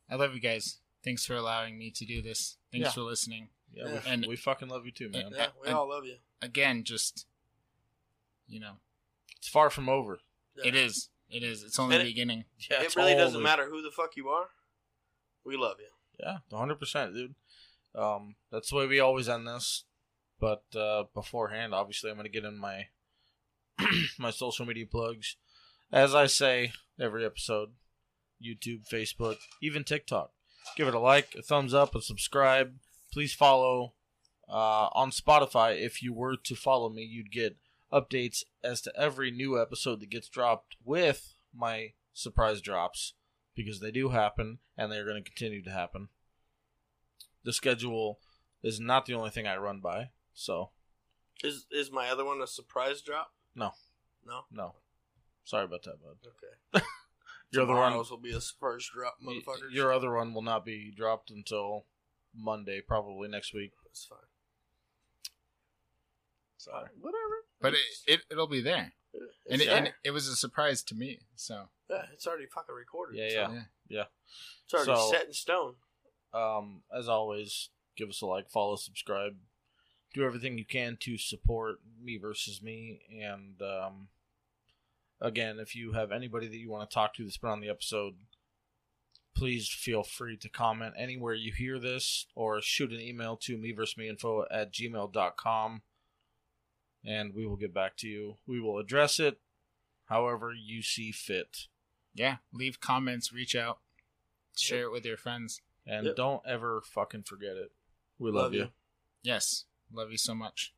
i love you guys thanks for allowing me to do this thanks Yeah. for listening Yeah, Yeah. We, And- we fucking love you too, man. Yeah, we and- all love you. again just you know It's far from over. Yeah. it is it is it's only And the it- beginning Yeah, It it's really all doesn't over. matter who the fuck you are. We love you. Yeah, hundred percent, dude. Um, that's the way we always end this. But uh, beforehand, obviously, I'm gonna get in my my social media plugs. As I say every episode, YouTube, Facebook, even TikTok. Give it a like, a thumbs up, a subscribe. Please follow uh, on Spotify. If you were to follow me, you'd get updates as to every new episode that gets dropped with my surprise drops because they do happen and they're going to continue to happen. The schedule is not the only thing I run by, so Is is my other one a surprise drop? No. No. no. Sorry about that, bud. Okay. Your other one, Tomorrow's will be a surprise drop, motherfuckers. your other one will not be dropped until Monday, probably next week. That's fine. Sorry. Whatever. but it, it it'll be there, and it, and it was a surprise to me. So yeah, it's already fucking recorded. Yeah, so yeah. yeah. It's already So- set in stone. Um, as always, give us a like, follow, subscribe, do everything you can to support me versus me. And um, again, if you have anybody that you want to talk to that's been on the episode, please feel free to comment anywhere you hear this or shoot an email to me versus me info at gmail.com and we will get back to you. We will address it however you see fit. yeah, leave comments, reach out, share it with your friends. And Yep. don't ever fucking forget it. We love, Love you. you. Yes, love you so much.